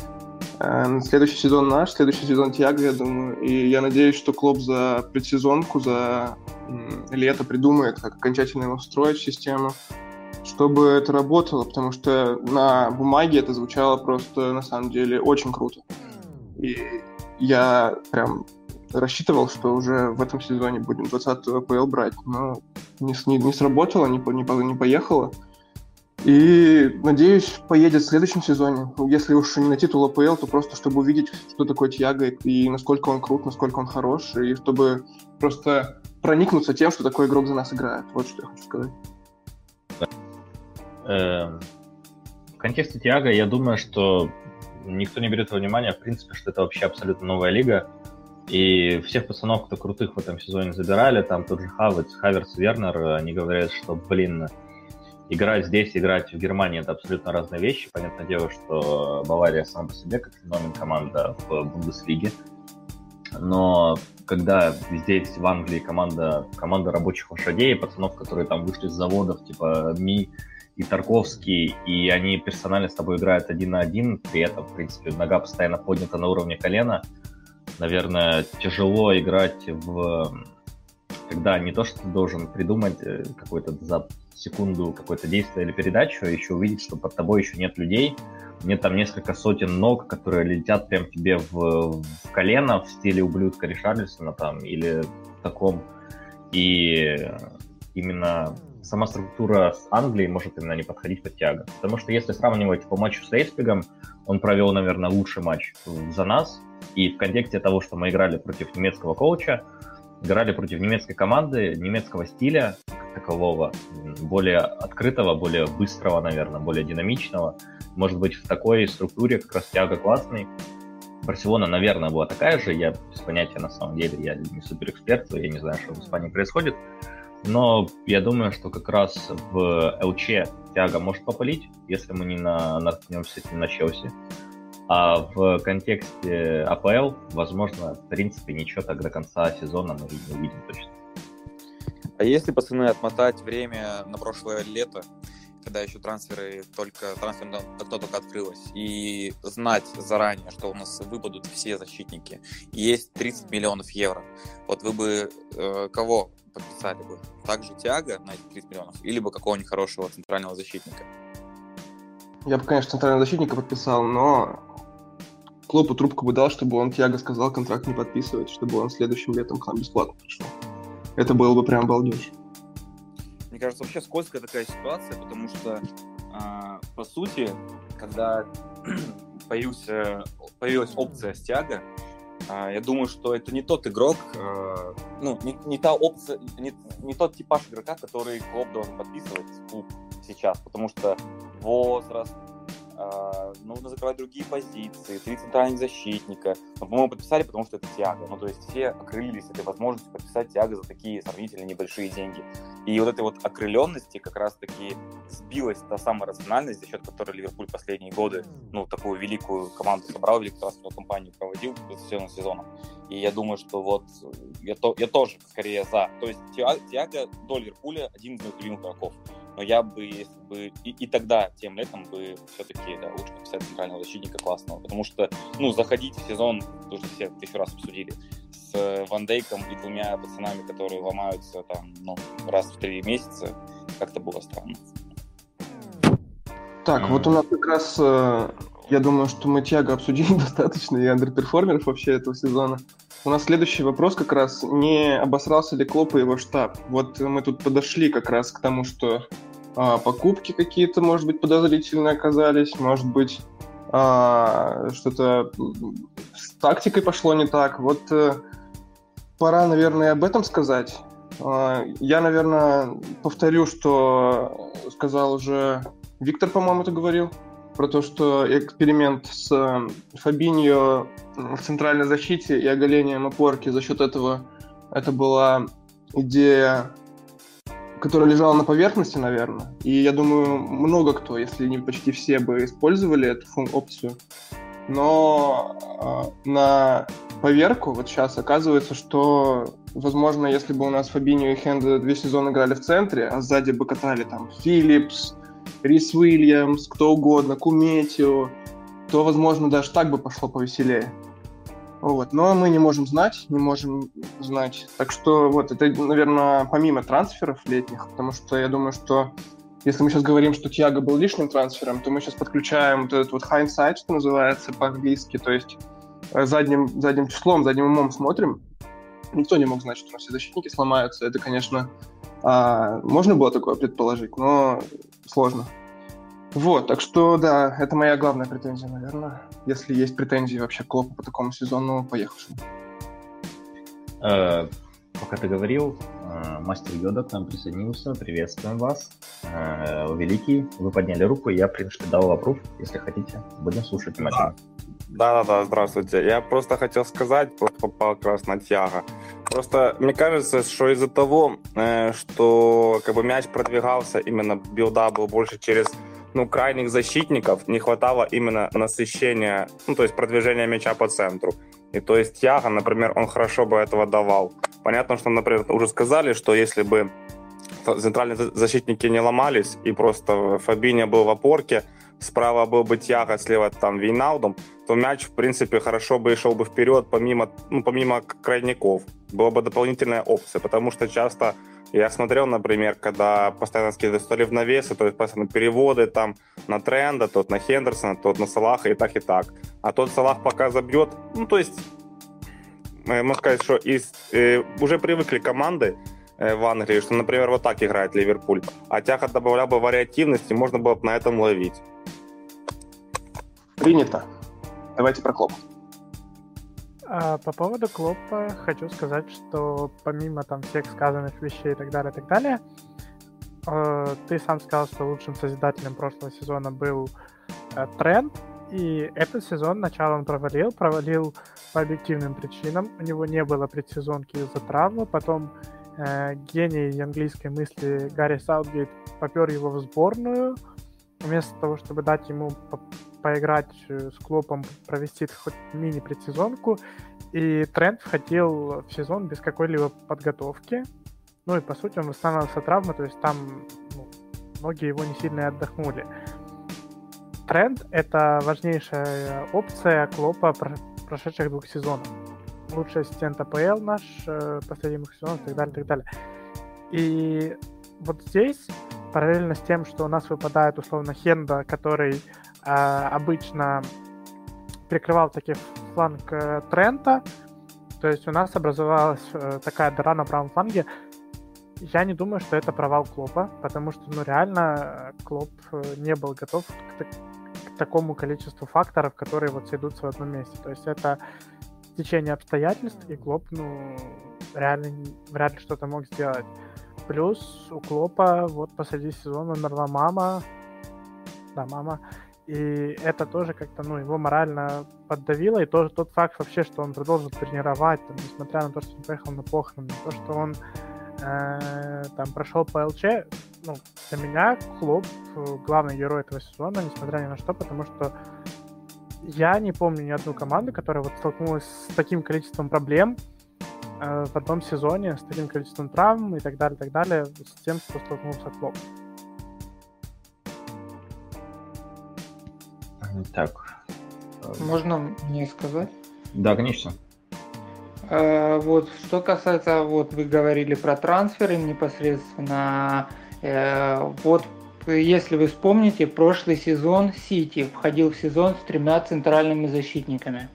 Э, следующий сезон наш, следующий сезон Тиаго, я думаю. И я надеюсь, что Клоп за предсезонку, за лето придумает, как окончательно его встроить в систему, чтобы это работало, потому что на бумаге это звучало просто, на самом деле, очень круто. И я прям рассчитывал, что уже в этом сезоне будем 20-ю АПЛ брать, но не, не, не сработало, не, не, не поехало. И, надеюсь, поедет в следующем сезоне. Если уж не на титул АПЛ, то просто чтобы увидеть, что такое Тиаго и насколько он крут, насколько он хорош, и чтобы просто проникнуться тем, что такой игрок за нас играет. Вот что я хочу сказать. Эм, в контексте Тиаго я думаю, что никто не берет во внимание, в принципе, что это вообще абсолютно новая лига. И всех пацанов, кто крутых в этом сезоне забирали, там тот же Хаверс, Хаверс, Вернер, они говорят, что, блин, играть здесь, играть в Германии это абсолютно разные вещи. Понятное дело, что Бавария сама по себе как феномен команда в Бундеслиге. Но когда здесь в Англии команда, команда рабочих лошадей, пацанов, которые там вышли с заводов, типа Ми и Тарковский, и они персонально с тобой играют один на один, при этом, в принципе, нога постоянно поднята на уровне колена, наверное, тяжело играть в когда не то, что ты должен придумать э, какой-то за секунду какое-то действие или передачу, а еще увидеть, что под тобой еще нет людей, нет там несколько сотен ног, которые летят прям тебе в, в колено в стиле ублюдка Ришарлисона там или в таком. И именно сама структура с Англией может именно не подходить под тяго. Потому что если сравнивать по матчу с Эйспигом, он провел, наверное, лучший матч за нас. И в контексте того, что мы играли против немецкого коуча, играли против немецкой команды, немецкого стиля такового, более открытого, более быстрого, наверное, более динамичного. Может быть, в такой структуре как раз тяга классный. Барселона, наверное, была такая же. Я без понятия, на самом деле, я не суперэксперт, я не знаю, что в Испании происходит. Но я думаю, что как раз в ЛЧ тяга может попалить, если мы не на, наткнемся на Челси. А в контексте АПЛ, возможно, в принципе, ничего так до конца сезона мы не увидим точно. А если, пацаны, отмотать время на прошлое лето, когда еще трансферы только трансферное окно только открылось, и знать заранее, что у нас выпадут все защитники, есть 30 миллионов евро, вот вы бы э, кого подписали бы? Также Тиаго на эти 30 миллионов, или бы какого-нибудь хорошего центрального защитника? Я бы, конечно, центрального защитника подписал, но Клопу трубку бы дал, чтобы он Тиаго сказал контракт не подписывать, чтобы он следующим летом к нам бесплатно пришел. Это было бы прям балдеж. Мне кажется, вообще скользкая такая ситуация, потому что, э, по сути, когда появился, появилась опция с Тиаго, я думаю, что это не тот игрок, э, ну, не, не та опция, не, не тот типаж игрока, который Клоп должен подписывать в клуб сейчас, потому что возраст, а, нужно закрывать другие позиции, три центральных защитника. Но, по-моему, подписали, потому что это Тиаго. Ну, то есть все окрылились этой возможностью подписать Тиаго за такие сравнительно небольшие деньги. И вот этой вот окрыленности как раз-таки сбилась та самая рациональность, за счет которой Ливерпуль последние годы, ну, такую великую команду собрал, великую компанию проводил сезон сезоном. И я думаю, что вот я, то, я тоже скорее за. То есть Тиаго до Ливерпуля один из моих любимых игроков но я бы, если бы и, и тогда, тем летом бы все-таки да, лучше написать центрального защитника классного, потому что, ну, заходить в сезон, тоже все тысячу раз обсудили, с Ван Дейком и двумя пацанами, которые ломаются там, ну, раз в три месяца, как-то было странно. Так, mm-hmm. вот у нас как раз, э, я думаю, что мы Тиаго обсудили достаточно и андерперформеров вообще этого сезона. У нас следующий вопрос как раз, не обосрался ли Клоп и его штаб? Вот мы тут подошли как раз к тому, что а, покупки какие-то, может быть, подозрительные оказались, может быть, а, что-то с тактикой пошло не так. Вот а, пора, наверное, об этом сказать. А, я, наверное, повторю, что сказал уже Виктор, по-моему, это говорил про то, что эксперимент с э, Фабиньо в центральной защите и оголением опорки за счет этого это была идея, которая лежала на поверхности, наверное. И я думаю, много кто, если не почти все, бы использовали эту опцию. Но э, на поверку вот сейчас оказывается, что, возможно, если бы у нас Фабиньо и Хенда две сезона играли в центре, а сзади бы катали там Филлипс, Рис Уильямс, кто угодно, Куметио, то, возможно, даже так бы пошло повеселее. Вот. Но мы не можем знать, не можем знать. Так что вот это, наверное, помимо трансферов летних, потому что я думаю, что если мы сейчас говорим, что Тиаго был лишним трансфером, то мы сейчас подключаем вот этот вот hindsight, что называется по-английски, то есть э, задним, задним числом, задним умом смотрим. Никто не мог знать, что у нас все защитники сломаются. Это, конечно, а, можно было такое предположить, но сложно. Вот, так что, да, это моя главная претензия, наверное. Если есть претензии вообще к Клопу по такому сезону, поехавшему. Э, пока ты говорил, э, мастер Йода к нам присоединился. Приветствуем вас. Э, великий, вы подняли руку, я, в принципе, дал вопрос. Если хотите, будем слушать внимательно. Да-да-да, здравствуйте. Я просто хотел сказать, просто попал как раз на Тьяго. Просто мне кажется, что из-за того, э, что как бы мяч продвигался, именно билда был больше через ну, крайних защитников, не хватало именно насыщения, ну, то есть продвижения мяча по центру. И то есть Яга, например, он хорошо бы этого давал. Понятно, что, например, уже сказали, что если бы центральные защитники не ломались, и просто Фабиня был в опорке, справа был бы Тьяго, слева там Вейналдом, то мяч, в принципе, хорошо бы и шел бы вперед, помимо, ну, помимо крайников. Была бы дополнительная опция, потому что часто я смотрел, например, когда постоянно скидывали в навесы, то есть постоянно переводы там на тренда, тот на Хендерсона, тот на Салаха и так и так. А тот Салах пока забьет, ну то есть, э, можно сказать, что из, э, уже привыкли команды э, в Англии, что, например, вот так играет Ливерпуль. А Тяха добавлял бы вариативности, можно было бы на этом ловить. Принято. Давайте про Клопа. А, по поводу Клопа хочу сказать, что помимо там всех сказанных вещей и так далее, и так далее, э, ты сам сказал, что лучшим созидателем прошлого сезона был э, Тренд, и этот сезон начало он провалил, провалил по объективным причинам. У него не было предсезонки из-за травмы, потом э, гений английской мысли Гарри Саутгейт попер его в сборную, вместо того, чтобы дать ему поиграть э, с клубом, провести хоть мини-предсезонку, и Трент входил в сезон без какой-либо подготовки. Ну и, по сути, он восстанавливался травмы, то есть там ну, ноги его не сильно отдохнули. Тренд — это важнейшая опция Клопа прошедших двух сезонов. Лучший ассистент АПЛ наш э, последних сезонов и так далее, и так далее. И вот здесь, параллельно с тем, что у нас выпадает условно Хенда, который обычно прикрывал таких фланг э, Трента, то есть у нас образовалась э, такая дыра на правом фланге. Я не думаю, что это провал Клопа, потому что, ну, реально, Клоп э, не был готов к, к такому количеству факторов, которые вот сойдутся в одном месте. То есть это течение обстоятельств, и Клоп, ну, реально вряд ли что-то мог сделать. Плюс у Клопа вот посреди сезона умерла мама, да, мама, и это тоже как-то, ну, его морально поддавило, и тоже тот факт вообще, что он продолжил тренировать, там, несмотря на то, что он поехал на похороны, то, что он э, там прошел по ЛЧ, ну, для меня Клоп главный герой этого сезона, несмотря ни на что, потому что я не помню ни одну команду, которая вот столкнулась с таким количеством проблем э, в одном сезоне, с таким количеством травм и так далее, так далее, с тем, что столкнулся Клоп. Так. Можно мне сказать? Да, конечно. Э, вот, что касается, вот вы говорили про трансферы непосредственно, э, вот если вы вспомните, прошлый сезон Сити входил в сезон с тремя центральными защитниками,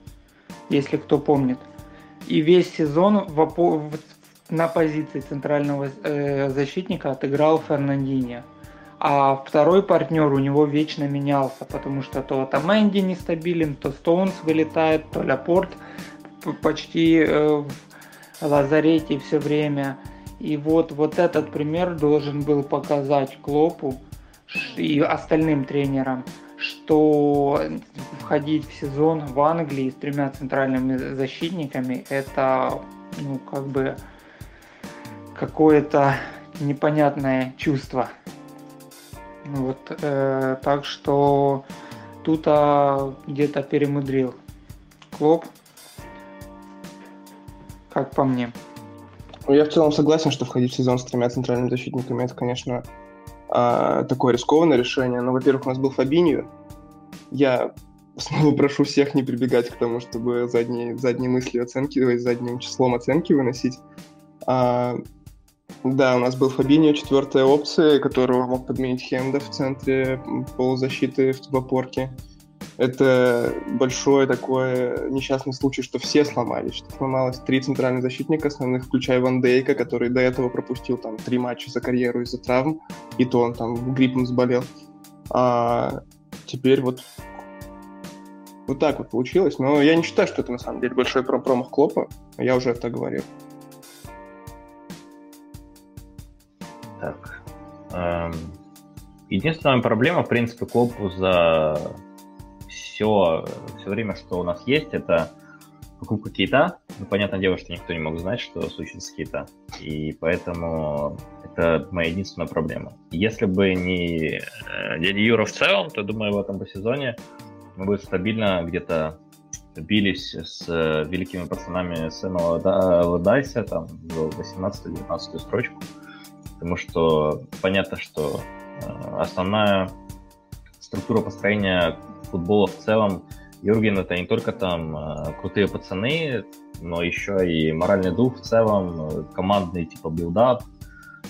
если кто помнит. И весь сезон в, на позиции центрального э, защитника отыграл Фернандинho а второй партнер у него вечно менялся, потому что то Тамэнди нестабилен, то Стоунс вылетает, то Ляпорт почти э, в лазарете все время. И вот, вот этот пример должен был показать Клопу и остальным тренерам, что входить в сезон в Англии с тремя центральными защитниками это ну как бы какое-то непонятное чувство. Вот, э, так что тут а, где-то перемудрил Клоп, как по мне. Ну, я в целом согласен, что входить в сезон с тремя центральными защитниками это, конечно, э, такое рискованное решение. Но, во-первых, у нас был Фабинью. Я снова прошу всех не прибегать к тому, чтобы задние, задние мысли оценки, задним числом оценки выносить. А, да, у нас был Фабиньо, четвертая опция, которого мог подменить Хенда в центре полузащиты в опорке. Это большой такой несчастный случай, что все сломались, что сломалось три центральных защитника основных, включая Ван Дейка, который до этого пропустил там три матча за карьеру из-за травм, и то он там гриппом заболел. А теперь вот вот так вот получилось. Но я не считаю, что это на самом деле большой промах Клопа. Я уже это говорил. Так. Эм, единственная проблема, в принципе, Клопу за все, все время, что у нас есть, это покупка кита. Ну, понятное дело, что никто не мог знать, что случится с кита. И поэтому это моя единственная проблема. Если бы не э, дядя Юра в целом, то, думаю, в этом сезоне мы бы стабильно где-то бились с великими пацанами Сэма Ладайса там в 18-19 строчку. Потому что понятно, что э, основная структура построения футбола в целом Юргена это не только там э, крутые пацаны, но еще и моральный дух в целом, э, командный типа build-up,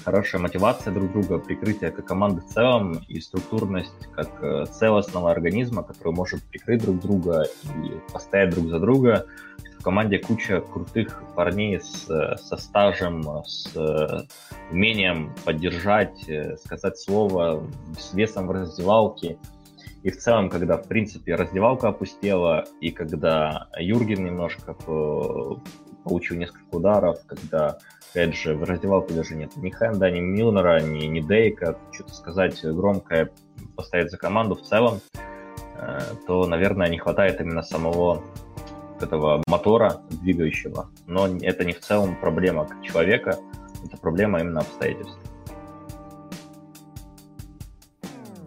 хорошая мотивация друг друга, прикрытие как команды в целом и структурность как целостного организма, который может прикрыть друг друга и постоять друг за друга. Команде куча крутых парней с, со стажем, с умением поддержать, сказать слово, с весом в раздевалке. И в целом, когда, в принципе, раздевалка опустела, и когда Юрген немножко получил несколько ударов, когда, опять же, в раздевалке даже нет ни Хенда, ни Милнера, ни, ни Дейка, что-то сказать громкое, поставить за команду в целом, э, то, наверное, не хватает именно самого этого мотора двигающего. Но это не в целом проблема как человека, это проблема именно обстоятельств.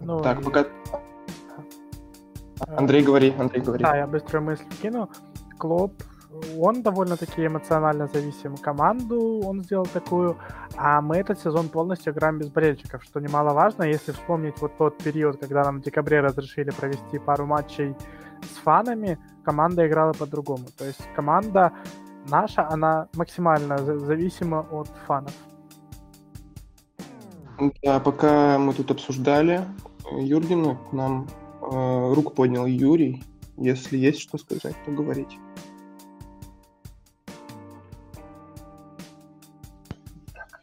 Ну, так, пока... Андрей, говори, Андрей, говори. Да, я быструю мысль кину. Клоп он довольно-таки эмоционально зависим команду, он сделал такую, а мы этот сезон полностью играем без болельщиков, что немаловажно, если вспомнить вот тот период, когда нам в декабре разрешили провести пару матчей с фанами, команда играла по-другому. То есть команда наша, она максимально зависима от фанов. Да, пока мы тут обсуждали Юргена, к нам э, руку поднял Юрий. Если есть что сказать, то говорите.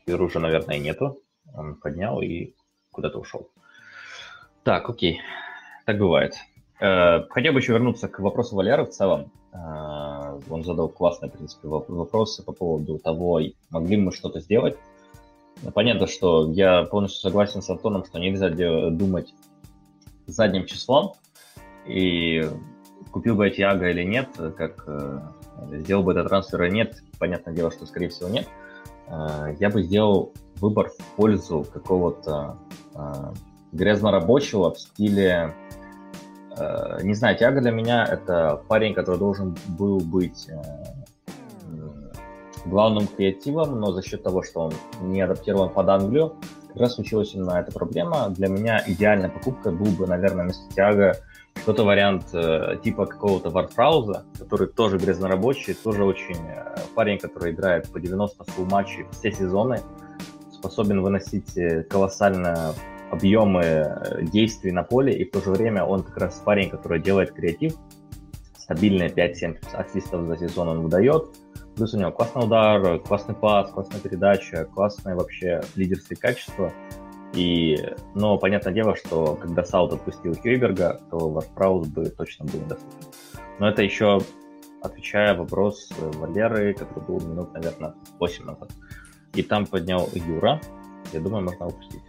Юры уже, наверное, нету. Он поднял и куда-то ушел. Так, окей. Так бывает. Э, хотел бы еще вернуться к вопросу Валеры в целом. Э, он задал классные, в принципе, вопросы по поводу того, могли мы что-то сделать. Понятно, что я полностью согласен с Антоном, что нельзя думать задним числом. И купил бы эти Ага или нет, как э, сделал бы этот трансфер или нет, понятное дело, что, скорее всего, нет. Я бы сделал выбор в пользу какого-то э, грязнорабочего в стиле, не знаю, Тяга для меня это парень, который должен был быть главным креативом, но за счет того, что он не адаптирован под Англию, как раз случилась именно эта проблема. Для меня идеальная покупка был бы, наверное, вместо Тиага что-то вариант э, типа какого-то Варфрауза, который тоже грязнорабочий, тоже очень э, парень, который играет по 90 фул матчей все сезоны, способен выносить э, колоссальные объемы э, действий на поле, и в то же время он как раз парень, который делает креатив, стабильные 5-7 ассистов за сезон он выдает, плюс у него классный удар, классный пас, классная передача, классное вообще лидерские качества – и, но понятное дело, что когда Саут отпустил Хьюберга, то Варпраус бы точно был недоступен. Но это еще отвечая вопрос Валеры, который был минут, наверное, 8 назад. И там поднял Юра. Я думаю, можно упустить.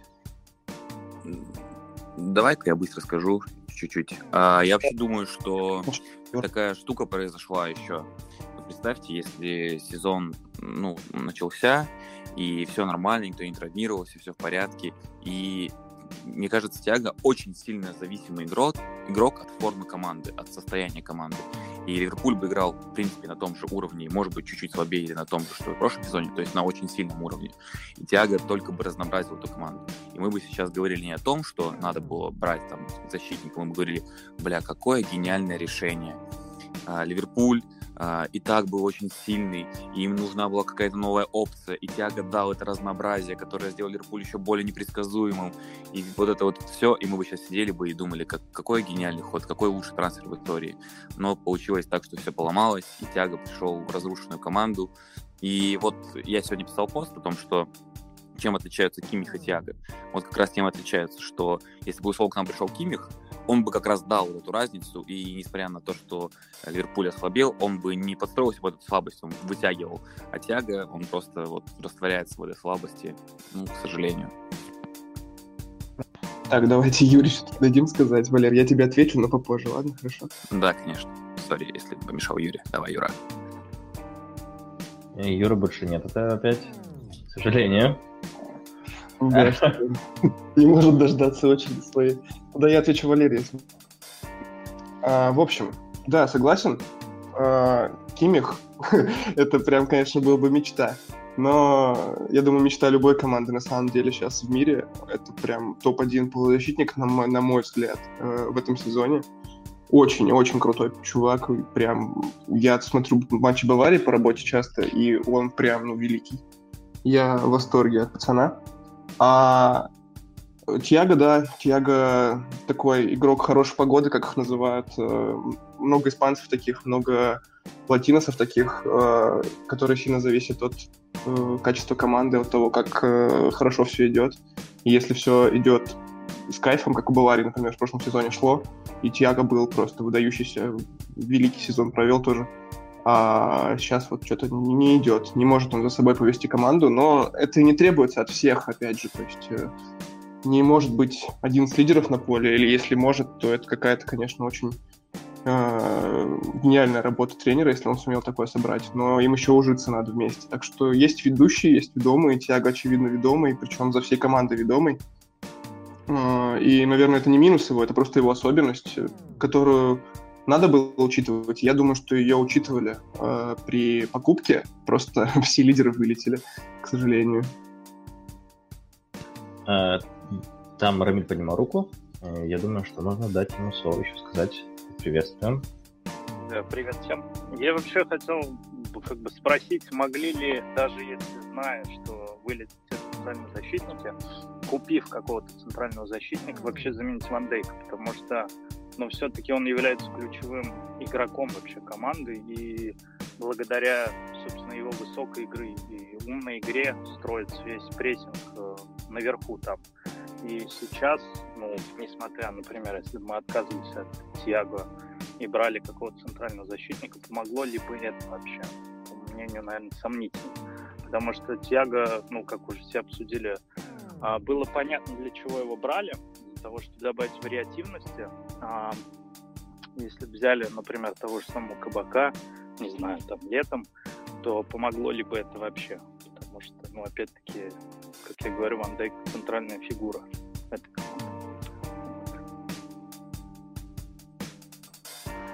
Давай-ка я быстро скажу чуть-чуть. А, я вообще думаю, что такая штука произошла еще. Представьте, если сезон ну, начался, и все нормально, никто не травмировался, все в порядке. И мне кажется, Тиаго очень сильно зависимый игрок, игрок от формы команды, от состояния команды. И Ливерпуль бы играл, в принципе, на том же уровне, может быть, чуть-чуть слабее или на том же, что в прошлом сезоне, то есть на очень сильном уровне. И Тиаго только бы разнообразил эту команду. И мы бы сейчас говорили не о том, что надо было брать там защитника, мы бы говорили, бля, какое гениальное решение. А, Ливерпуль а, и так был очень сильный, и им нужна была какая-то новая опция, и Тиаго дал это разнообразие, которое сделало Ливерпуль еще более непредсказуемым, и вот это вот все, и мы бы сейчас сидели бы и думали, как, какой гениальный ход, какой лучший трансфер в истории. Но получилось так, что все поломалось, и Тиаго пришел в разрушенную команду, и вот я сегодня писал пост о том, что чем отличаются Кимих и Тиаго. Вот как раз тем отличаются, что если бы условно к нам пришел Кимих, он бы как раз дал эту разницу, и несмотря на то, что Ливерпуль ослабел, он бы не подстроился в эту слабость, он вытягивал. А Тяга, он просто вот растворяется в этой слабости, ну, к сожалению. Так, давайте Юрий что-то дадим сказать. Валер, я тебе отвечу, но попозже, ладно? Хорошо? Да, конечно. Сори, если помешал Юрий. Давай, Юра. Юра больше нет, это опять, сожалению. Да, не может дождаться очереди своей. Да, я отвечу Валерий. А, в общем, да, согласен. А, Кимих, это прям, конечно, была бы мечта. Но я думаю, мечта любой команды на самом деле сейчас в мире. Это прям топ-1 полузащитник, на мой, на мой взгляд, э, в этом сезоне. Очень-очень крутой чувак. Прям я смотрю матчи Баварии по работе часто, и он прям, ну, великий. Я в восторге от пацана. А Тиаго, да, Тиаго такой игрок хорошей погоды, как их называют. Э, много испанцев таких, много латиносов таких, э, которые сильно зависят от э, качества команды, от того, как хорошо все идет. И если все идет с кайфом, как у Баварии, например, в прошлом сезоне шло, и Тиаго был просто выдающийся, великий сезон провел тоже. А сейчас вот что-то не идет, не может он за собой повести команду, но это не требуется от всех, опять же, то есть не может быть один из лидеров на поле, или если может, то это какая-то, конечно, очень э, гениальная работа тренера, если он сумел такое собрать, но им еще ужиться надо вместе. Так что есть ведущие, есть ведомые, Тиаго, очевидно, ведомый, причем за всей командой ведомый. Э, и, наверное, это не минус его, это просто его особенность, которую надо было учитывать. Я думаю, что ее учитывали э, при покупке, просто все лидеры вылетели, к сожалению. Э, там Рамиль поднимал руку. Э, я думаю, что можно дать ему слово еще сказать. Приветствуем. Да, привет всем. Я вообще хотел как бы спросить, могли ли, даже если зная, что вылетят центральные защитники, купив какого-то центрального защитника, вообще заменить Ван Дейка, потому что но все-таки он является ключевым игроком вообще команды, и благодаря, собственно, его высокой игры и умной игре строится весь прессинг э, наверху там. И сейчас, ну, несмотря, например, если бы мы отказывались от Тиаго и брали какого-то центрального защитника, помогло ли бы это вообще? По мнению, наверное, сомнительно. Потому что Тиаго, ну, как уже все обсудили, а, было понятно, для чего его брали, для того, чтобы добавить вариативности. А, если взяли, например, того же самого Кабака, не знаю, там летом, то помогло ли бы это вообще? Потому что, ну, опять-таки, как я говорю, Ван Дейк центральная фигура этой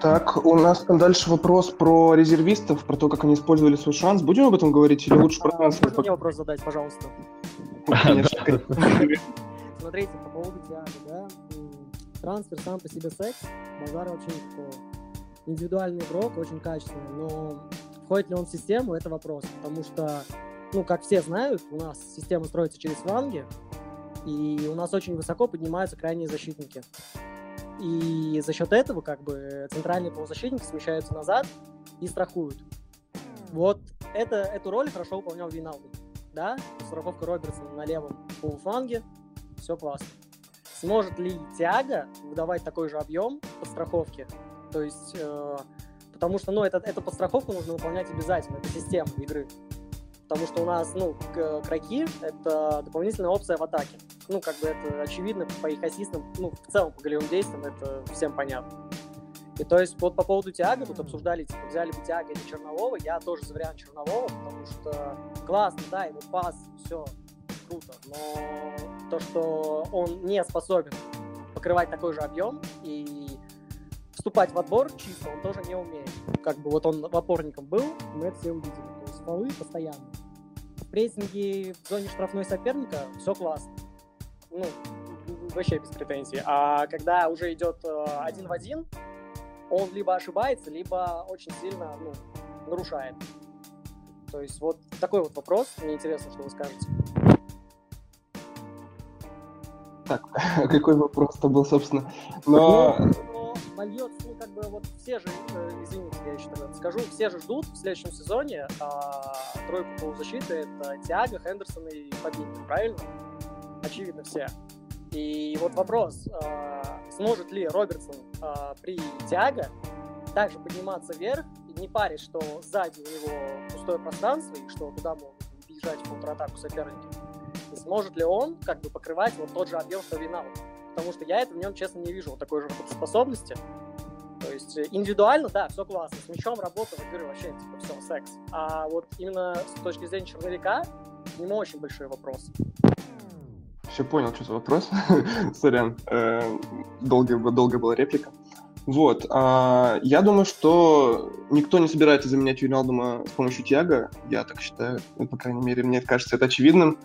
Так, у нас там дальше вопрос про резервистов, про то, как они использовали свой шанс. Будем об этом говорить или лучше про трансфер? Можно мне вопрос задать, пожалуйста? Смотрите, по поводу Тиаго, да, трансфер сам по себе секс, базар вообще никакого. Индивидуальный игрок, очень качественный, но входит ли он в систему, это вопрос, потому что, ну, как все знают, у нас система строится через фланги, и у нас очень высоко поднимаются крайние защитники. И за счет этого, как бы, центральные полузащитники смещаются назад и страхуют. Вот это, эту роль хорошо выполнял Виналду. Да, страховка Робертсона на левом полуфланге, все классно. Сможет ли Тиаго выдавать такой же объем подстраховки? То есть, э, потому что, ну, это, эту подстраховку нужно выполнять обязательно, это система игры. Потому что у нас, ну, кроки — это дополнительная опция в атаке. Ну, как бы это очевидно по их ассистам, ну, в целом по голевым действиям это всем понятно. И то есть вот по поводу Тиаго тут обсуждали, типа, взяли бы Тиаго или Чернового, я тоже за вариант Чернового, потому что классно, да, ему пас, все, круто, но то, что он не способен покрывать такой же объем, и вступать в отбор чисто он тоже не умеет. Как бы вот он опорником был, мы это все увидели. То есть фолы постоянно. В прессинге в зоне штрафной соперника все классно. Ну, вообще без претензий. А когда уже идет э, один в один, он либо ошибается, либо очень сильно ну, нарушает. То есть вот такой вот вопрос. Мне интересно, что вы скажете. Так, какой вопрос-то был, собственно? Но... Но вольется, ну, как бы, вот все же, э, извините, я еще тогда скажу, все же ждут в следующем сезоне а, тройку полузащиты, это Тиаго, Хендерсон и Фабинho, правильно? Очевидно все. И вот вопрос, а, сможет ли Робертсон а, при Тиаго также подниматься вверх, и не парить, что сзади у него пустое пространство, и что туда могут бежать в контратаку соперники. Сможет ли он как бы покрывать вот тот же объем, что Винал? Потому что я это в нем, честно, не вижу вот такой же способности. То есть э, индивидуально, да, все классно. С мячом работа, в игры вообще, типа, все, секс. А вот именно с точки зрения черновика, к нему очень большой вопрос. Все понял, что за вопрос. Сорян, э, долго, долго была реплика. Вот, а, я думаю, что никто не собирается заменять Юналдума с помощью Тиаго, я так считаю, ну, по крайней мере, мне кажется это очевидным.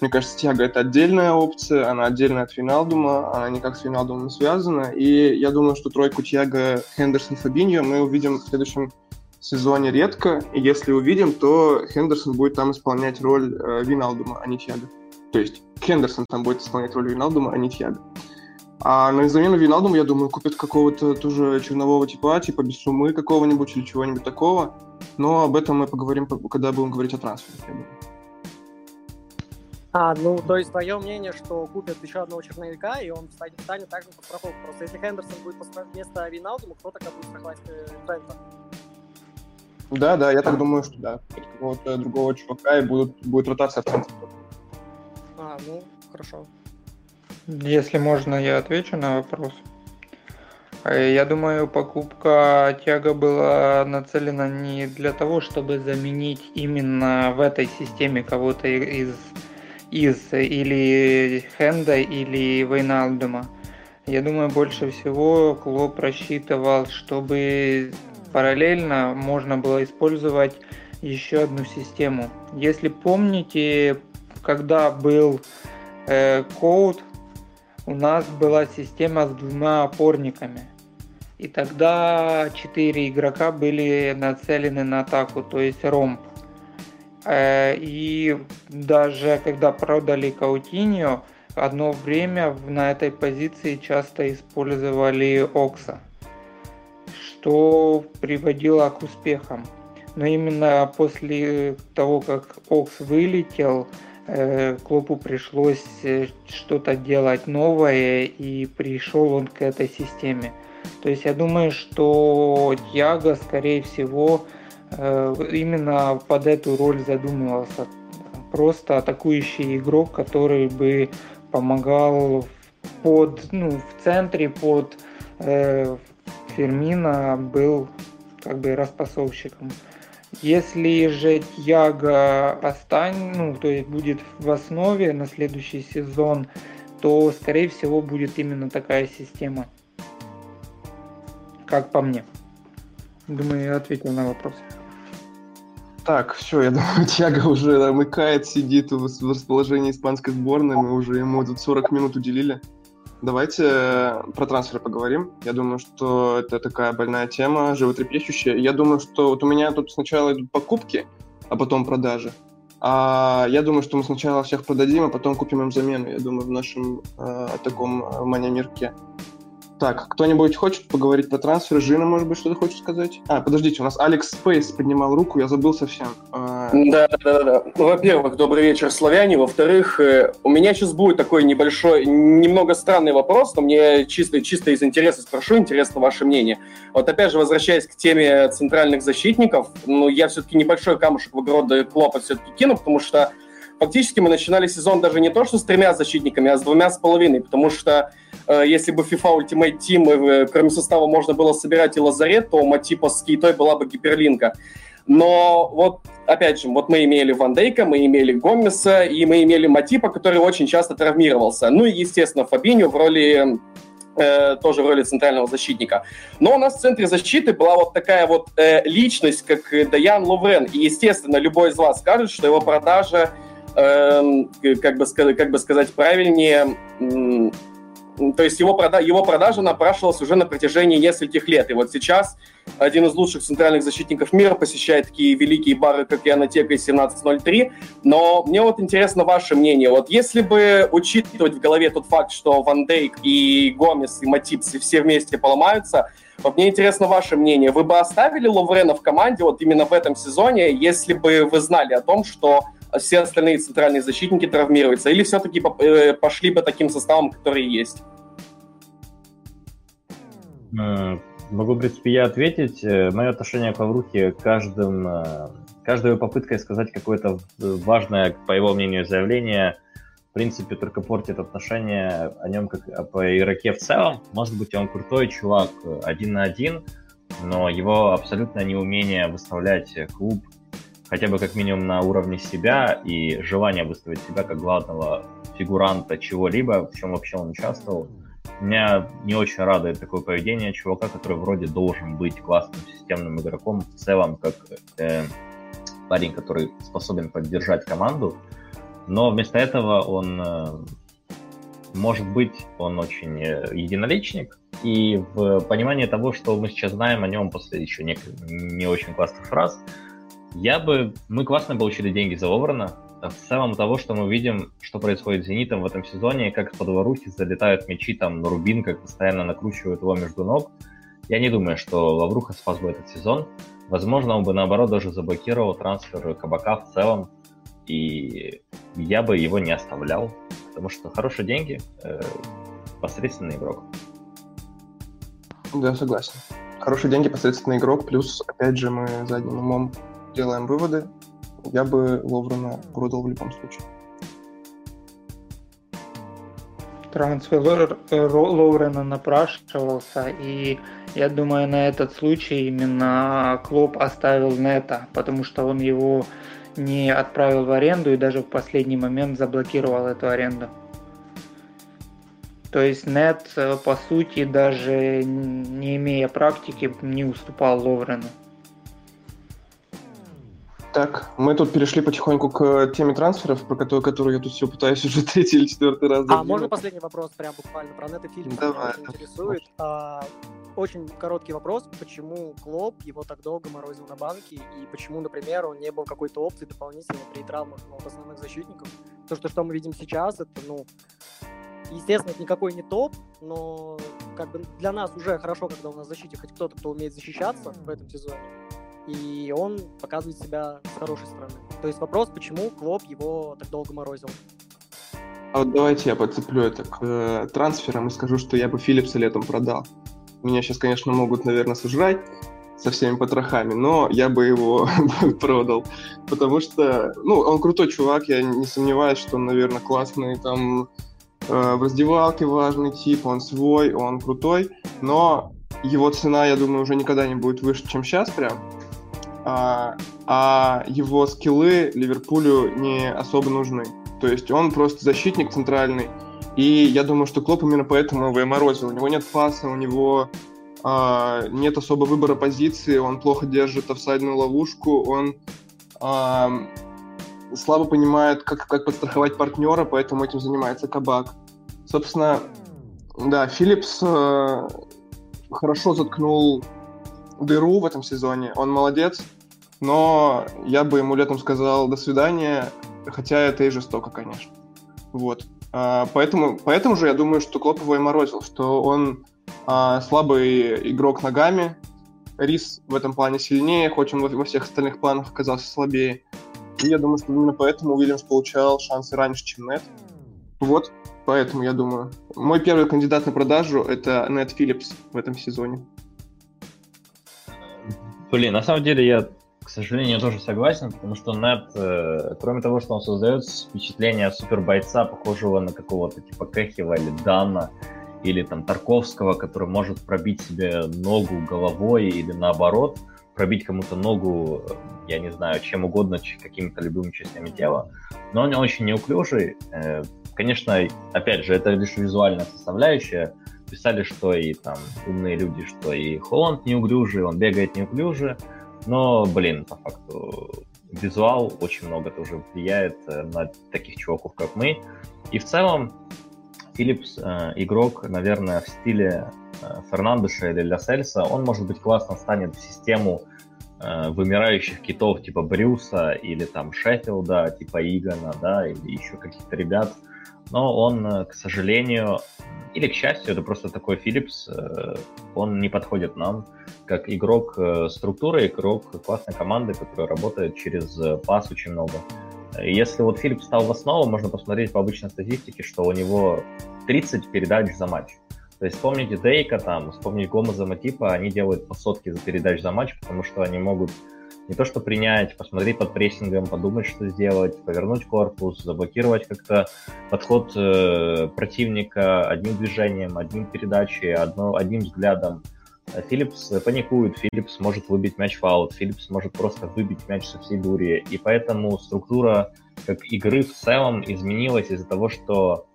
Мне кажется, Тиаго это отдельная опция, она отдельная от Виналдума, она никак с Виналдумом не связана. И я думаю, что тройку Тиаго, Хендерсон, Фабиньо мы увидим в следующем сезоне редко. И если увидим, то Хендерсон будет там исполнять роль э, Виналдума, а не Тиаго. То есть Хендерсон там будет исполнять роль Виналдума, а не Тиаго. А на замену Виналдуму, я думаю, купят какого-то тоже чернового типа, типа без суммы какого-нибудь или чего-нибудь такого. Но об этом мы поговорим, когда будем говорить о трансфере. А, ну, то есть твое мнение, что купят еще одного черновика, и он станет, станет также под страховку. Просто если Хендерсон будет вместо Виналдума, кто тогда будет страховать э, Трента? Да, да, я так думаю, что да. Какого-то другого чувака, и будут, будет ротация в центре. А, ну, хорошо. Если можно, я отвечу на вопрос. Э, я думаю, покупка Тяга была нацелена не для того, чтобы заменить именно в этой системе кого-то из из или Хенда, или Вейналдума. Я думаю, больше всего Клоп рассчитывал, чтобы параллельно можно было использовать еще одну систему. Если помните, когда был э, код, у нас была система с двумя опорниками. И тогда четыре игрока были нацелены на атаку, то есть ромб. Э, и даже когда продали Каутиньо, одно время на этой позиции часто использовали Окса, что приводило к успехам. Но именно после того, как Окс вылетел, э, Клопу пришлось э, что-то делать новое, и пришел он к этой системе. То есть я думаю, что Тьяго, скорее всего, именно под эту роль задумывался. Просто атакующий игрок, который бы помогал под, ну, в центре под э, Фермина был как бы распасовщиком. Если же Яга останется, ну, то есть будет в основе на следующий сезон, то, скорее всего, будет именно такая система. Как по мне. Думаю, я ответил на вопрос. Так, все, я думаю, Тяга уже намыкает, сидит в расположении испанской сборной. Мы уже ему тут 40 минут уделили. Давайте э, про трансферы поговорим. Я думаю, что это такая больная тема, животрепещущая. Я думаю, что вот у меня тут сначала идут покупки, а потом продажи. А я думаю, что мы сначала всех продадим, а потом купим им замену. Я думаю, в нашем э, таком э, мания-мирке. Так, кто-нибудь хочет поговорить по трансферу? Жина, может быть, что-то хочет сказать? А, подождите, у нас Алекс Спейс поднимал руку, я забыл совсем. А, да, да, да, во-первых, добрый вечер, славяне. Во-вторых, э, у меня сейчас будет такой небольшой, немного странный вопрос, но мне чисто, чисто из интереса спрошу, интересно ваше мнение. Вот опять же, возвращаясь к теме центральных защитников, ну, я все-таки небольшой камушек в огороды Клопа все-таки кину, потому что фактически мы начинали сезон даже не то, что с тремя защитниками, а с двумя с половиной, потому что э, если бы FIFA Ultimate Team, э, кроме состава, можно было собирать и лазарет, то Матипа с Кейтой была бы гиперлинка. Но вот, опять же, вот мы имели Ван Дейка, мы имели Гомеса, и мы имели Матипа, который очень часто травмировался. Ну и, естественно, Фабиню в роли э, тоже в роли центрального защитника. Но у нас в центре защиты была вот такая вот э, личность, как Даян Ловрен. И, естественно, любой из вас скажет, что его продажа, э, как, бы, как бы сказать правильнее, то есть его, прода его продажа напрашивалась уже на протяжении нескольких лет. И вот сейчас один из лучших центральных защитников мира посещает такие великие бары, как Янотека и 1703. Но мне вот интересно ваше мнение. Вот если бы учитывать в голове тот факт, что Ван Дейк и Гомес и Матипс все вместе поломаются, вот мне интересно ваше мнение. Вы бы оставили Ловрена в команде вот именно в этом сезоне, если бы вы знали о том, что все остальные центральные защитники травмируются? Или все-таки э, пошли бы таким составом, который есть? Э, могу, в принципе, я ответить. Э, Мое отношение к Лаврухе каждым, каждой попыткой сказать какое-то важное, по его мнению, заявление, в принципе, только портит отношение о нем как по игроке в целом. Может быть, он крутой чувак один на один, но его абсолютное неумение выставлять клуб хотя бы как минимум на уровне себя и желание выставить себя как главного фигуранта чего-либо, в чем вообще он участвовал. Меня не очень радует такое поведение чувака, который вроде должен быть классным системным игроком в целом, как э, парень, который способен поддержать команду, но вместо этого он, э, может быть, он очень э, единоличник, и в понимании того, что мы сейчас знаем о нем после еще не, не очень классных фраз, я бы... Мы классно получили деньги за Оврана. В целом того, что мы видим, что происходит с «Зенитом» в этом сезоне, как из-под ворухи залетают мячи там на Рубин, как постоянно накручивают его между ног, я не думаю, что Лавруха спас бы этот сезон. Возможно, он бы, наоборот, даже заблокировал трансфер Кабака в целом, и я бы его не оставлял, потому что хорошие деньги, э, посредственный игрок. Да, согласен. Хорошие деньги, посредственный игрок, плюс, опять же, мы задним умом делаем выводы, я бы Ловрена продал в любом случае. Трансфер Ловрена напрашивался, и я думаю, на этот случай именно Клоп оставил Нета, потому что он его не отправил в аренду и даже в последний момент заблокировал эту аренду. То есть Нет, по сути, даже не имея практики, не уступал Ловрену. Так, мы тут перешли потихоньку к теме трансферов, про которую, которую я тут все пытаюсь уже третий или четвертый раз. А, можно последний вопрос, прям буквально про и фильм, Давай, очень интересует. А, очень короткий вопрос, почему Клоп его так долго морозил на банке, и почему, например, он не был какой-то опцией дополнительно при травмах ну, вот основных защитников. То, что, что мы видим сейчас, это, ну, естественно, это никакой не топ, но как бы для нас уже хорошо, когда у нас в защите хоть кто-то, кто умеет защищаться в этом сезоне и он показывает себя с хорошей стороны. То есть вопрос, почему Клоп его так долго морозил. А вот давайте я подцеплю это к э, трансферам и скажу, что я бы Филлипса летом продал. Меня сейчас, конечно, могут, наверное, сожрать со всеми потрохами, но я бы его продал, потому что, ну, он крутой чувак, я не сомневаюсь, что он, наверное, классный, там, э, в раздевалке важный тип, он свой, он крутой, но его цена, я думаю, уже никогда не будет выше, чем сейчас прям, а, а его скиллы Ливерпулю не особо нужны. То есть он просто защитник центральный, и я думаю, что Клоп именно поэтому его и морозил. У него нет паса, у него а, нет особо выбора позиции, он плохо держит офсайдную ловушку, он а, слабо понимает, как, как подстраховать партнера, поэтому этим занимается Кабак. Собственно, да, Филлипс э, хорошо заткнул дыру в этом сезоне, он молодец, но я бы ему летом сказал «до свидания», хотя это и жестоко, конечно. Вот. А, поэтому, поэтому же я думаю, что Клоп его и морозил, что он а, слабый игрок ногами, Рис в этом плане сильнее, хоть он во всех остальных планах оказался слабее. И я думаю, что именно поэтому Уильямс получал шансы раньше, чем Нет. Вот, поэтому я думаю. Мой первый кандидат на продажу — это Нет Филлипс в этом сезоне. Блин, на самом деле я сожалению, тоже согласен, потому что Нет, э, кроме того, что он создает впечатление супербойца, похожего на какого-то типа Кэхива или Дана, или там Тарковского, который может пробить себе ногу головой или наоборот, пробить кому-то ногу, э, я не знаю, чем угодно, какими-то любыми частями тела. Но он очень неуклюжий. Э, конечно, опять же, это лишь визуальная составляющая, писали, что и там умные люди, что и Холланд неуклюжий, он бегает неуклюже, но, блин, по факту визуал очень много тоже влияет э, на таких чуваков, как мы. И в целом Филлипс э, игрок, наверное, в стиле э, Фернандеша или Лясельса, он, может быть, классно станет в систему э, вымирающих китов типа Брюса или там Шеффилда, типа Игона, да, или еще каких-то ребят. Но он, э, к сожалению, или к счастью, это просто такой Филлипс, э, он не подходит нам как игрок э, структуры, игрок классной команды, которая работает через пас очень много. Если вот Филипп стал в основу, можно посмотреть по обычной статистике, что у него 30 передач за матч. То есть вспомните Дейка, там, вспомните Гомеза Матипа, они делают по сотке за передач за матч, потому что они могут не то что принять, посмотреть под прессингом, подумать, что сделать, повернуть корпус, заблокировать как-то подход э, противника одним движением, одним передачей, одно, одним взглядом. Филлипс паникует, Филлипс может выбить мяч в аут, Филлипс может просто выбить мяч со всей дури. И поэтому структура как игры в целом изменилась из-за того, что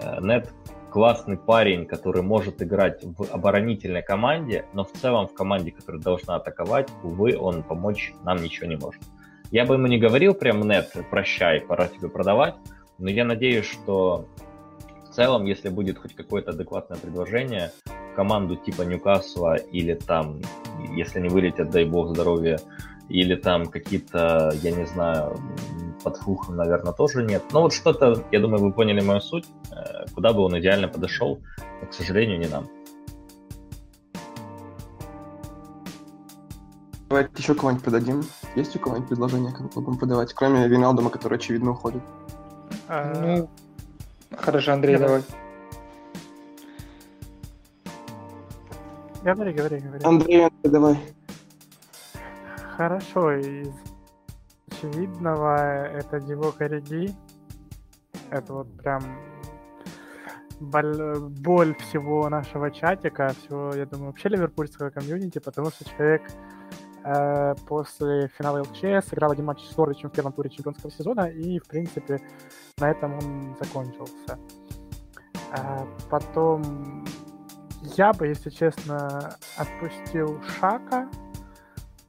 э, Нет классный парень, который может играть в оборонительной команде, но в целом в команде, которая должна атаковать, увы, он помочь нам ничего не может. Я бы ему не говорил прям нет, прощай, пора тебе продавать, но я надеюсь, что в целом, если будет хоть какое-то адекватное предложение, команду типа Ньюкасла или там, если не вылетят, дай бог здоровья, или там какие-то, я не знаю, под фухом, наверное, тоже нет. Но вот что-то, я думаю, вы поняли мою суть, э, куда бы он идеально подошел, но, к сожалению, не нам. Давайте еще кого-нибудь подадим. Есть у кого-нибудь предложение, кого будем подавать, кроме Виналдома, который, очевидно, уходит? А, ну, хорошо, Андрей, давай. Говори, говори, говори. Андрей, давай. Хорошо, из очевидного это Диво Кориги. Это вот прям боль, боль всего нашего чатика, всего, я думаю, вообще ливерпульского комьюнити, потому что человек э, после финала ЛЧ сыграл один матч с Норвичем в первом туре чемпионского сезона, и, в принципе, на этом он закончился. Э, потом я бы, если честно, отпустил Шака,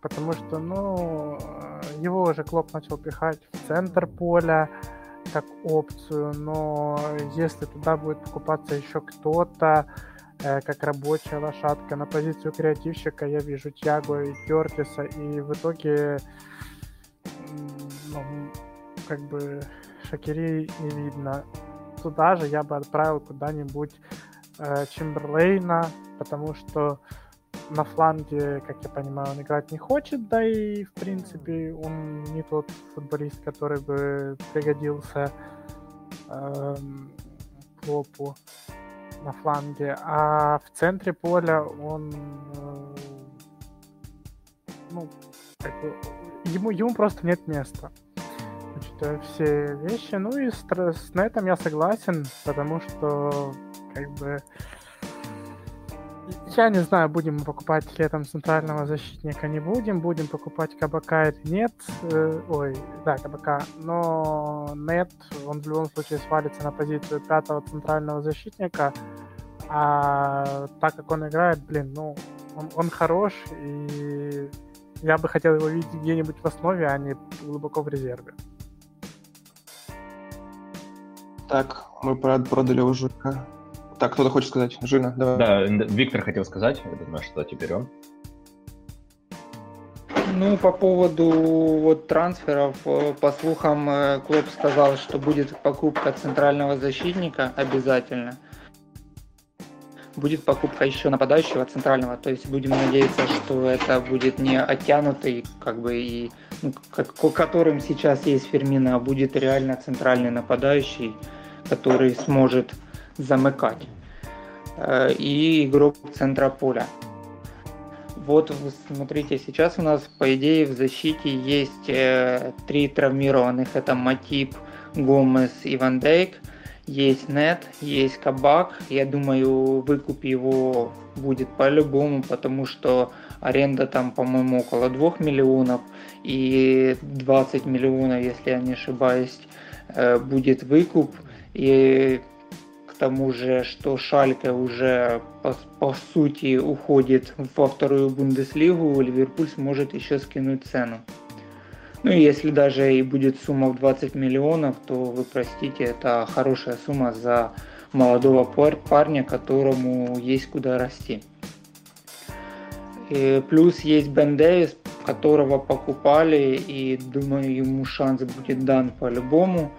потому что, ну, его уже Клоп начал пихать в центр поля как опцию, но если туда будет покупаться еще кто-то, э, как рабочая лошадка на позицию креативщика, я вижу Тьяго и Кертиса, и в итоге, ну, как бы Шакири не видно. Туда же я бы отправил куда-нибудь э, Чемберлейна, потому что на фланге, как я понимаю, он играть не хочет, да и, в принципе, он не тот футболист, который бы пригодился эм, Клопу на фланге. А в центре поля он, э, ну, как бы, ему, ему просто нет места. Значит, все вещи. Ну и с, на этом я согласен, потому что, как бы, я не знаю, будем мы покупать летом центрального защитника, не будем. Будем покупать Кабака или нет. Э, ой, да, Кабака. Но нет, он в любом случае свалится на позицию пятого центрального защитника. А так как он играет, блин, ну, он, он хорош, и я бы хотел его видеть где-нибудь в основе, а не глубоко в резерве. Так, мы продали уже так, кто-то хочет сказать. Жина, давай. Да, Виктор хотел сказать, я думаю, что теперь он. Ну, по поводу вот трансферов, э, по слухам, э, Клоп сказал, что будет покупка центрального защитника обязательно. Будет покупка еще нападающего центрального, то есть будем надеяться, что это будет не оттянутый, как бы и ну, как, которым сейчас есть Фермина, а будет реально центральный нападающий, который сможет замыкать. Э, и игрок центра поля. Вот, смотрите, сейчас у нас, по идее, в защите есть э, три травмированных. Это Матип, Гомес и Ван Дейк. Есть Нет, есть Кабак. Я думаю, выкуп его будет по-любому, потому что аренда там, по-моему, около 2 миллионов. И 20 миллионов, если я не ошибаюсь, э, будет выкуп. И тому же, что Шальке уже по, по сути уходит во вторую Бундеслигу, Ливерпуль сможет еще скинуть цену. Ну, если даже и будет сумма в 20 миллионов, то вы простите, это хорошая сумма за молодого парня, которому есть куда расти. И плюс есть Бен Дэвис, которого покупали, и думаю, ему шанс будет дан по-любому.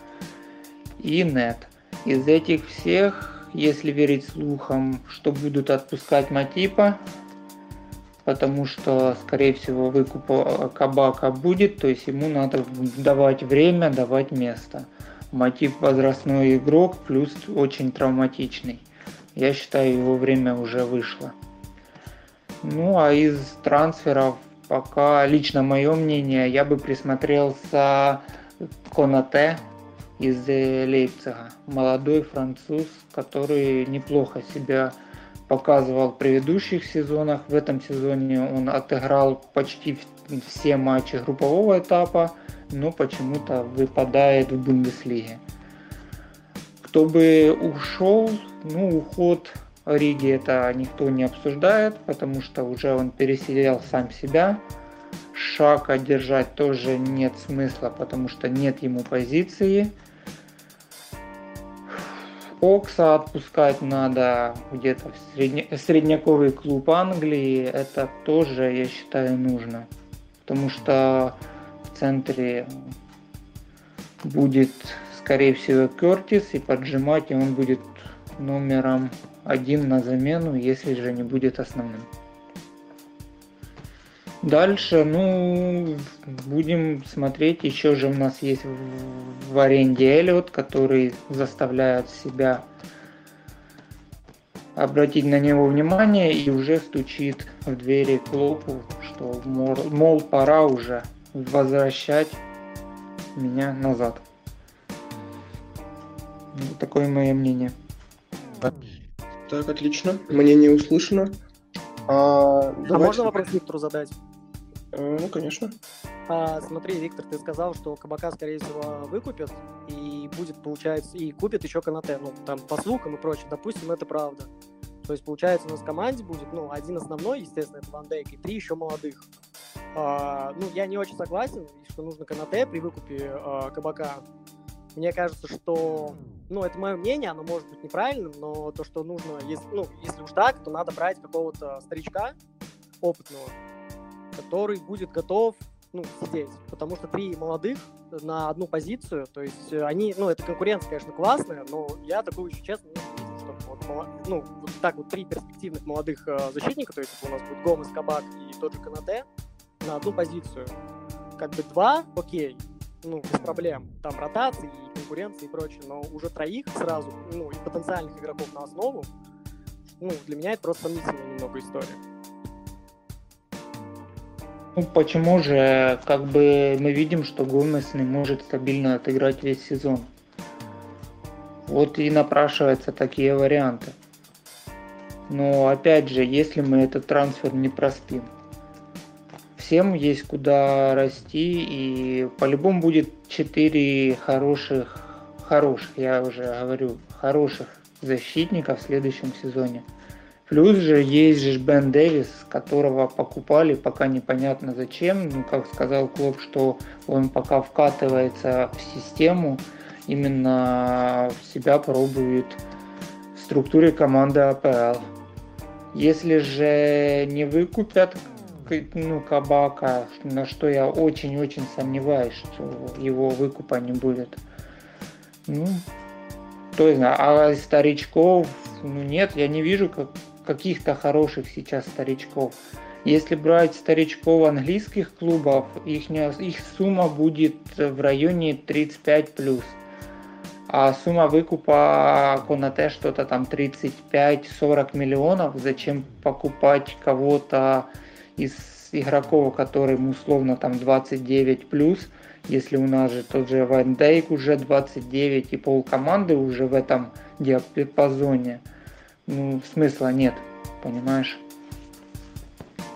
И нет. Из этих всех, если верить слухам, что будут отпускать Матипа, потому что, скорее всего, выкуп Кабака будет, то есть ему надо давать время, давать место. Мотив возрастной игрок, плюс очень травматичный. Я считаю, его время уже вышло. Ну а из трансферов пока, лично мое мнение, я бы присмотрелся Конате из Лейпцига. Молодой француз, который неплохо себя показывал в предыдущих сезонах. В этом сезоне он отыграл почти все матчи группового этапа, но почему-то выпадает в Бундеслиге. Кто бы ушел, ну, уход Риги это никто не обсуждает, потому что уже он пересидел сам себя. Шаг одержать тоже нет смысла, потому что нет ему позиции. Окса отпускать надо где-то в средне... средняковый клуб Англии. Это тоже, я считаю, нужно. Потому что в центре будет, скорее всего, Кертис, и поджимать и он будет номером один на замену, если же не будет основным. Дальше, ну, будем смотреть. Еще же у нас есть в, в аренде Эллиот, который заставляет себя обратить на него внимание и уже стучит в двери клубу, что мол, мол пора уже возвращать меня назад. Вот такое мое мнение. Так, отлично. Мнение услышано. А, а можно вопрос Виктору задать? Э, ну, конечно. А, смотри, Виктор, ты сказал, что Кабака, скорее всего, выкупят, и будет, получается, и купит еще Канате, ну, там, по слухам и прочее. Допустим, это правда. То есть, получается, у нас в команде будет, ну, один основной, естественно, это Ван Дейк, и три еще молодых. А, ну, я не очень согласен, что нужно Канате при выкупе а, Кабака. Мне кажется, что, ну, это мое мнение, оно может быть неправильным, но то, что нужно, если, ну, если уж так, то надо брать какого-то старичка опытного, который будет готов ну, сидеть. Потому что три молодых на одну позицию, то есть они, ну, это конкуренция, конечно, классная, но я такую еще честно не видел, что вот, ну, вот так вот три перспективных молодых э, защитника, то есть у нас будет Гомес, Кабак и тот же Канате, на одну позицию. Как бы два, окей, ну, без проблем. Там ротации и конкуренции и прочее, но уже троих сразу, ну, и потенциальных игроков на основу, ну, для меня это просто сомнительная немного история. Ну, почему же, как бы мы видим, что Гомес не может стабильно отыграть весь сезон. Вот и напрашиваются такие варианты. Но опять же, если мы этот трансфер не проспим, всем есть куда расти, и по-любому будет 4 хороших, хороших, я уже говорю, хороших защитников в следующем сезоне – Плюс же есть же Бен Дэвис, которого покупали, пока непонятно зачем. Ну, как сказал Клоп, что он пока вкатывается в систему, именно себя пробует в структуре команды АПЛ. Если же не выкупят ну, Кабака, на что я очень-очень сомневаюсь, что его выкупа не будет. Ну, кто знает. А старичков, ну нет, я не вижу, как, каких-то хороших сейчас старичков. Если брать старичков английских клубов, их, их сумма будет в районе 35 плюс. А сумма выкупа Конате что-то там 35-40 миллионов. Зачем покупать кого-то из игроков, которым условно там 29 плюс, если у нас же тот же Ван Дейк уже 29 и пол команды уже в этом диапазоне ну, смысла нет, понимаешь?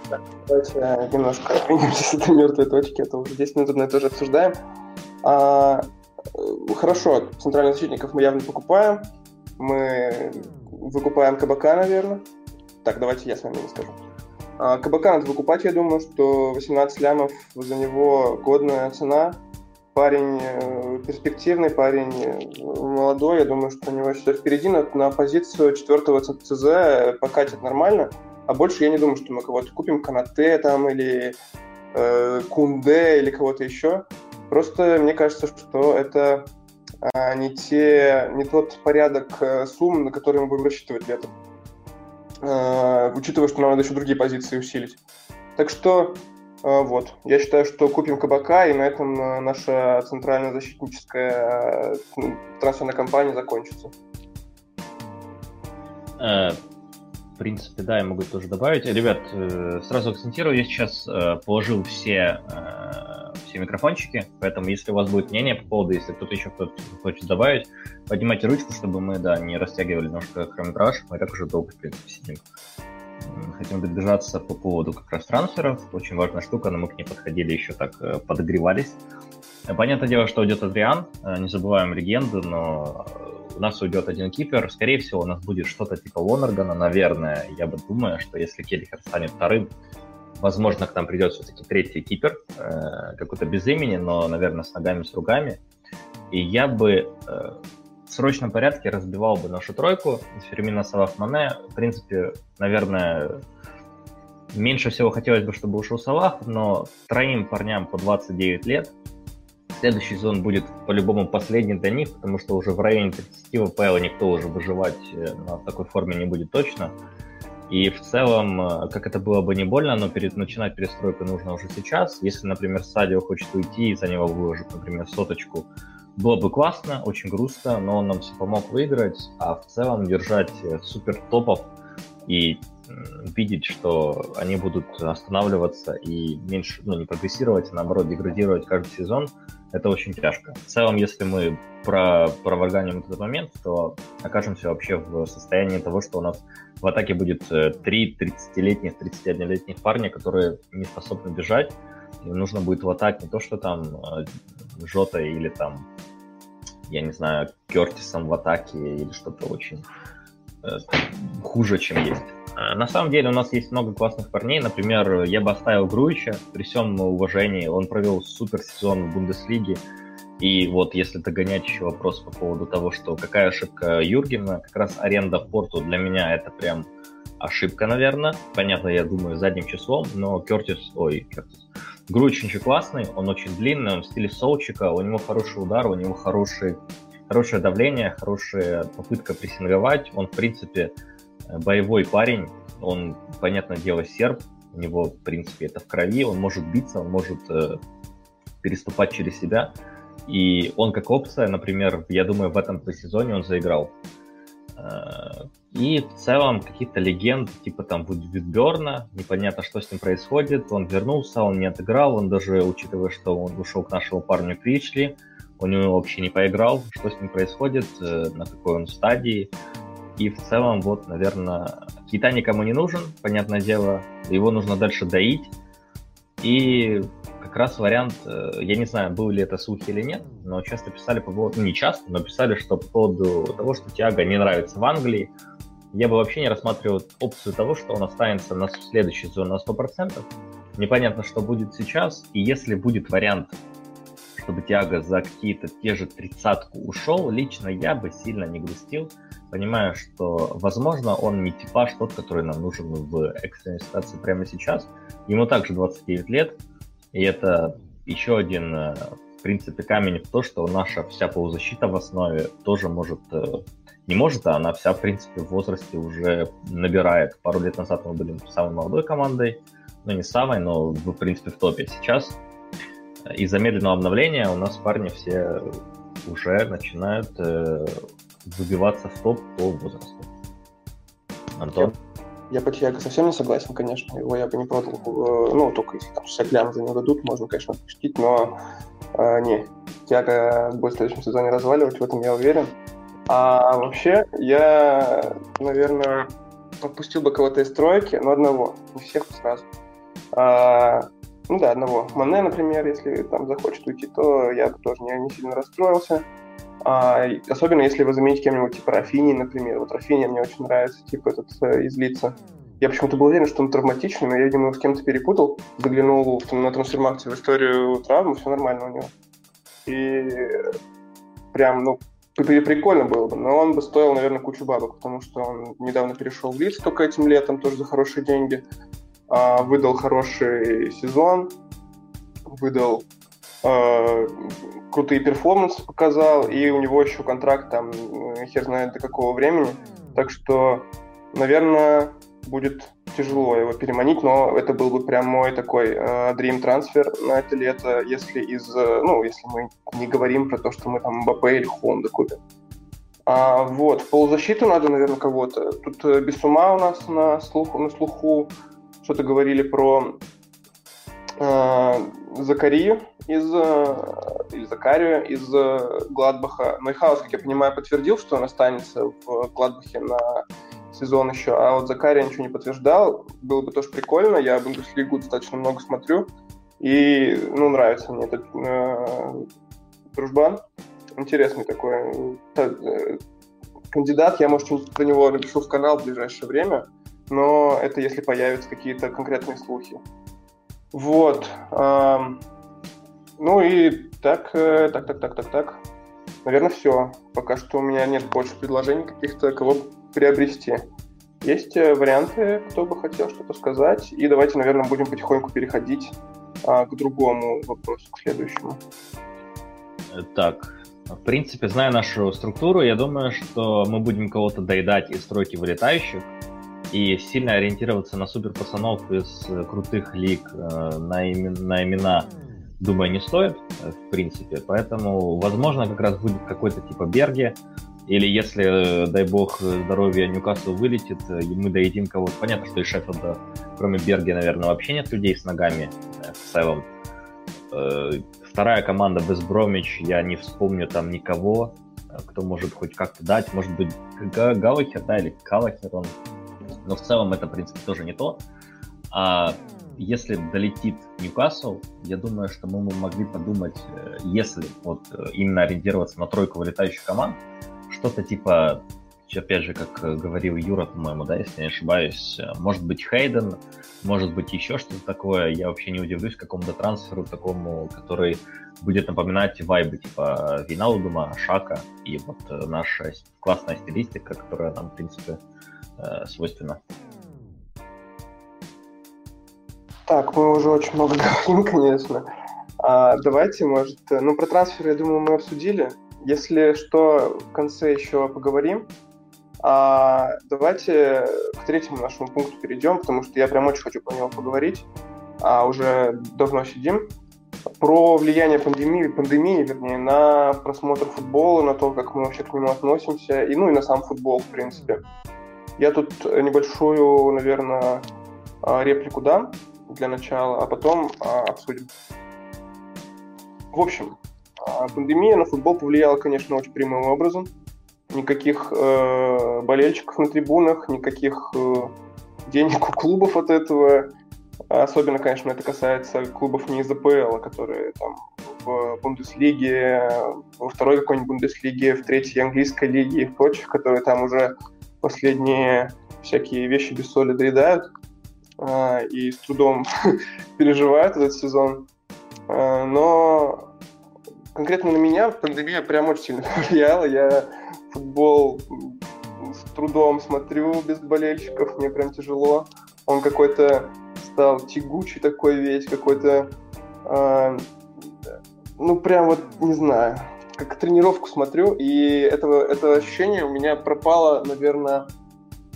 Так, давайте немножко двинемся с этой мертвой точки, а то уже 10 минут одно и то же обсуждаем. А, э, хорошо, центральных защитников мы явно покупаем. мы выкупаем Кабака, наверное. Так, давайте я с вами не скажу. А, Кабака надо выкупать, я думаю, что 18 лямов за него годная цена. Парень э, перспективный, парень э, молодой, я думаю, что у него что впереди на, на позицию четвертого ЦЗ покатит нормально. А больше я не думаю, что мы кого-то купим, Канате там или э, Кунде или кого-то еще. Просто мне кажется, что это э, не, те, не тот порядок э, сумм, на который мы будем рассчитывать летом. Э, учитывая, что нам надо еще другие позиции усилить. Так что вот, я считаю, что купим Кабака, и на этом э, наша центральная защитническая трансферная кампания закончится. В принципе, да, я могу тоже добавить. Ребят, сразу акцентирую, я сейчас положил все, все микрофончики, поэтому если у вас будет мнение по поводу, если кто-то еще кто-то хочет добавить, поднимайте ручку, чтобы мы, да, не растягивали немножко хронометраж, мы так уже долго, в принципе, сидим. Хотим держаться по поводу как раз трансферов. Очень важная штука, но мы к ней подходили еще так, э, подогревались. Понятное дело, что уйдет Адриан, э, не забываем легенду, но у нас уйдет один кипер. Скорее всего, у нас будет что-то типа Лонергана, наверное. Я бы думаю, что если Келлихер станет вторым, возможно, к нам придет все-таки третий кипер, э, какой-то без имени, но, наверное, с ногами, с ругами. И я бы срочном порядке разбивал бы нашу тройку Фермина Салах Мане. В принципе, наверное, меньше всего хотелось бы, чтобы ушел Салах, но троим парням по 29 лет. Следующий сезон будет по-любому последний для них, потому что уже в районе 30 ВПЛ никто уже выживать э, на такой форме не будет точно. И в целом, э, как это было бы не больно, но перед, начинать перестройку нужно уже сейчас. Если, например, Садио хочет уйти и за него выложить, например, соточку, было бы классно, очень грустно, но он нам все помог выиграть, а в целом держать э, супер топов и видеть, что они будут останавливаться и меньше, ну, не прогрессировать, а наоборот, деградировать каждый сезон, это очень тяжко. В целом, если мы про, проварганим этот момент, то окажемся вообще в состоянии того, что у нас в атаке будет 3 э, 30-летних, 31-летних парня, которые не способны бежать, и нужно будет в атаке не то, что там э, Жота или там, я не знаю, Кертисом в атаке или что-то очень э, хуже, чем есть. А на самом деле у нас есть много классных парней. Например, я бы оставил Груича при всем уважении. Он провел супер сезон в Бундеслиге. И вот если догонять еще вопрос по поводу того, что какая ошибка Юргена, как раз аренда в порту для меня это прям ошибка, наверное. Понятно, я думаю, задним числом, но Кертис, ой, Кертис, Груич очень классный, он очень длинный, он в стиле Солчика, у него хороший удар, у него хороший, хорошее давление, хорошая попытка прессинговать. Он, в принципе, боевой парень, он, понятное дело, серб, у него, в принципе, это в крови, он может биться, он может э, переступать через себя. И он как опция, например, я думаю, в этом сезоне он заиграл. Э, и в целом каких-то легенд, типа там Вудберна, непонятно, что с ним происходит. Он вернулся, он не отыграл, он даже, учитывая, что он ушел к нашему парню Кричли, у него вообще не поиграл, что с ним происходит, э, на какой он стадии. И в целом, вот, наверное, Кита никому не нужен, понятное дело, его нужно дальше доить. И как раз вариант, э, я не знаю, был ли это слухи или нет, но часто писали по поводу, ну не часто, но писали, что по поводу того, что Тиаго не нравится в Англии, я бы вообще не рассматривал опцию того, что он останется на следующий сезон на 100%. Непонятно, что будет сейчас, и если будет вариант, чтобы Тиаго за какие-то те же тридцатку ушел, лично я бы сильно не грустил, понимая, что, возможно, он не типаж тот, который нам нужен в экстренной ситуации прямо сейчас. Ему также 29 лет, и это еще один, э, в принципе, камень в то, что наша вся полузащита в основе тоже может э, не может, а она вся, в принципе, в возрасте уже набирает. Пару лет назад мы были самой молодой командой, ну не самой, но, в принципе, в топе. Сейчас из-за медленного обновления у нас парни все уже начинают э, выбиваться в топ по возрасту. Антон? Я по Тьяго совсем не согласен, конечно. Его я бы не продал. Э, ну, только если там 60 лям за него дадут, можно, конечно, отпустить, но э, не. Тьяго будет в следующем сезоне разваливать, в этом я уверен. А вообще, я, наверное, отпустил бы кого-то из тройки, но одного, не всех сразу. А, ну да, одного. Мане, например, если там захочет уйти, то я бы тоже не, не сильно расстроился. А, особенно если вы замените кем-нибудь типа Рафини, например. Вот Рафини мне очень нравится, типа этот э, из лица. Я почему-то был уверен, что он травматичный, но я, видимо, с кем-то перепутал. Заглянул в, на трансформацию в историю травмы, все нормально у него. И прям, ну, прикольно было бы, но он бы стоил, наверное, кучу бабок, потому что он недавно перешел в лиц только этим летом, тоже за хорошие деньги. А, выдал хороший сезон, выдал крутые перформансы показал, и у него еще контракт там э, хер знает до какого времени. Так что, наверное, будет тяжело его переманить, но это был бы прям мой такой э, dream трансфер на это лето, если из, э, ну, если мы не говорим про то, что мы там Мбаппе или Холанда купим. А, вот, в полузащиту надо, наверное, кого-то. Тут э, Бисума у нас на слуху, на слуху что-то говорили про э, Закарию из, э, или Закарию из э, Гладбаха. Нойхаус, как я понимаю, подтвердил, что он останется в Гладбахе на сезон еще, а вот Закария ничего не подтверждал. Было бы тоже прикольно, я Бундеслигу достаточно много смотрю, и, ну, нравится мне этот э, дружбан. Интересный такой э, кандидат, я, может, что-нибудь про него напишу в канал в ближайшее время, но это если появятся какие-то конкретные слухи. Вот. Ну и так, э, так, так, так, так, так. Наверное, все. Пока что у меня нет больше предложений каких-то, кого приобрести. Есть э, варианты, кто бы хотел что-то сказать. И давайте, наверное, будем потихоньку переходить а, к другому вопросу, к следующему. Так, в принципе, зная нашу структуру, я думаю, что мы будем кого-то доедать из стройки вылетающих и сильно ориентироваться на супер пацанов из крутых лиг э, на, имен, на имена, думаю, не стоит, э, в принципе. Поэтому, возможно, как раз будет какой-то типа Берги, или если, дай бог, здоровье Ньюкасл вылетит, и мы доедим кого-то. Понятно, что из Шеффилда, кроме Берги, наверное, вообще нет людей с ногами э, в целом. Э, вторая команда без Бромич, я не вспомню там никого, э, кто может хоть как-то дать. Может быть, Галахер, да, или Калахер он. Но в целом это, в принципе, тоже не то. А если долетит Ньюкасл, я думаю, что мы могли подумать, если вот именно ориентироваться на тройку вылетающих команд, что-то типа, опять же, как говорил Юра, по-моему, да, если не ошибаюсь, может быть Хейден, может быть еще что-то такое. Я вообще не удивлюсь какому-то трансферу такому, который будет напоминать вайбы типа Виналдума, Шака и вот наша классная стилистика, которая нам, в принципе, э, свойственна. Так, мы уже очень много говорим, конечно. А, давайте, может, ну про трансферы, я думаю, мы обсудили. Если что, в конце еще поговорим. А давайте к третьему нашему пункту перейдем, потому что я прям очень хочу про него поговорить. А уже давно сидим. Про влияние пандемии, пандемии, вернее, на просмотр футбола, на то, как мы вообще к нему относимся, и ну и на сам футбол, в принципе. Я тут небольшую, наверное, а, реплику дам для начала, а потом а, обсудим. В общем, а пандемия на футбол повлияла, конечно, очень прямым образом. Никаких э, болельщиков на трибунах, никаких э, денег у клубов от этого. Особенно, конечно, это касается клубов не из АПЛ, которые там в Бундеслиге, во второй какой-нибудь Бундеслиге, в третьей английской лиге и в прочих, которые там уже последние всякие вещи без соли доедают э, и с трудом переживают этот сезон. Э, но конкретно на меня пандемия прям очень сильно повлияла. Я футбол с трудом смотрю без болельщиков, мне прям тяжело. Он какой-то стал тягучий такой весь, какой-то, э, ну прям вот, не знаю, как тренировку смотрю, и этого, это ощущение у меня пропало, наверное,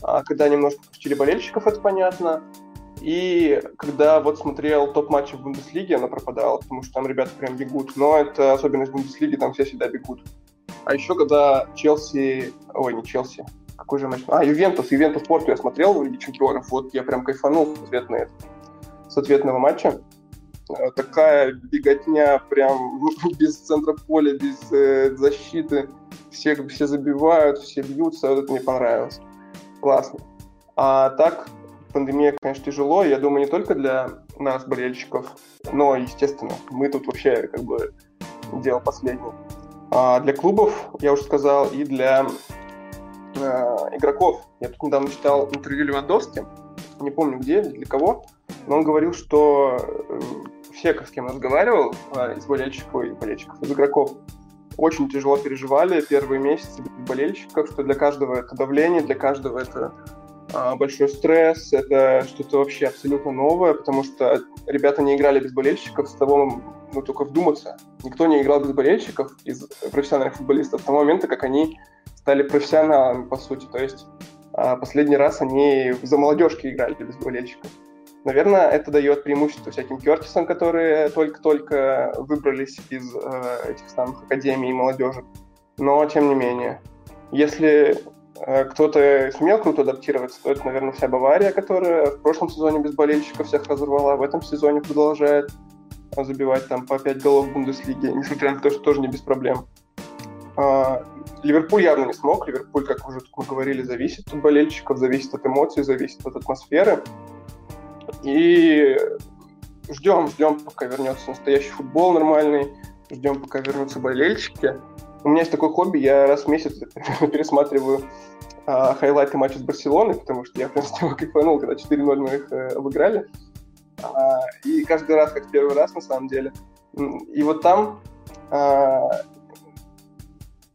а, когда немножко пустили болельщиков, это понятно, и когда вот смотрел топ-матчи в Бундеслиге, она пропадала, потому что там ребята прям бегут. Но это особенность Бундеслиги, там все всегда бегут. А еще когда Челси... Ой, не Челси. Какой же матч? А, Ювентус. Ювентус Порту я смотрел в Лиге Чемпионов. Вот я прям кайфанул с, ответной, с ответного матча. Э, такая беготня прям без центра поля, без э, защиты. Все, все забивают, все бьются. Вот это мне понравилось. Классно. А так, пандемия, конечно, тяжело. Я думаю, не только для нас, болельщиков, но, естественно, мы тут вообще как бы дело последнее. А для клубов, я уже сказал, и для э, игроков. Я тут недавно читал интервью Левандовски, не помню где, для кого, но он говорил, что э, все, с кем разговаривал, э, из болельщиков, и болельщиков, из игроков, очень тяжело переживали первые месяцы без болельщиков, что для каждого это давление, для каждого это а, большой стресс, это что-то вообще абсолютно новое, потому что ребята не играли без болельщиков с того, ну, только вдуматься. Никто не играл без болельщиков из профессиональных футболистов с того момента, как они стали профессионалами, по сути. То есть а, последний раз они за молодежки играли без болельщиков. Наверное, это дает преимущество всяким Кертисам, которые только-только выбрались из э, этих самых академий молодежи. Но, тем не менее, если э, кто-то сумел круто адаптироваться, то это, наверное, вся Бавария, которая в прошлом сезоне без болельщиков всех разорвала, в этом сезоне продолжает забивать там по 5 голов в Бундеслиге, несмотря на то, что тоже не без проблем. А, Ливерпуль явно не смог. Ливерпуль, как уже мы говорили, зависит от болельщиков, зависит от эмоций, зависит от атмосферы. И ждем, ждем, пока вернется настоящий футбол нормальный, ждем, пока вернутся болельщики. У меня есть такое хобби, я раз в месяц пересматриваю а, хайлайты матча с Барселоной, потому что я, в принципе, кайфанул, когда 4-0 мы их э, обыграли. А, и каждый раз, как первый раз, на самом деле. И вот там а,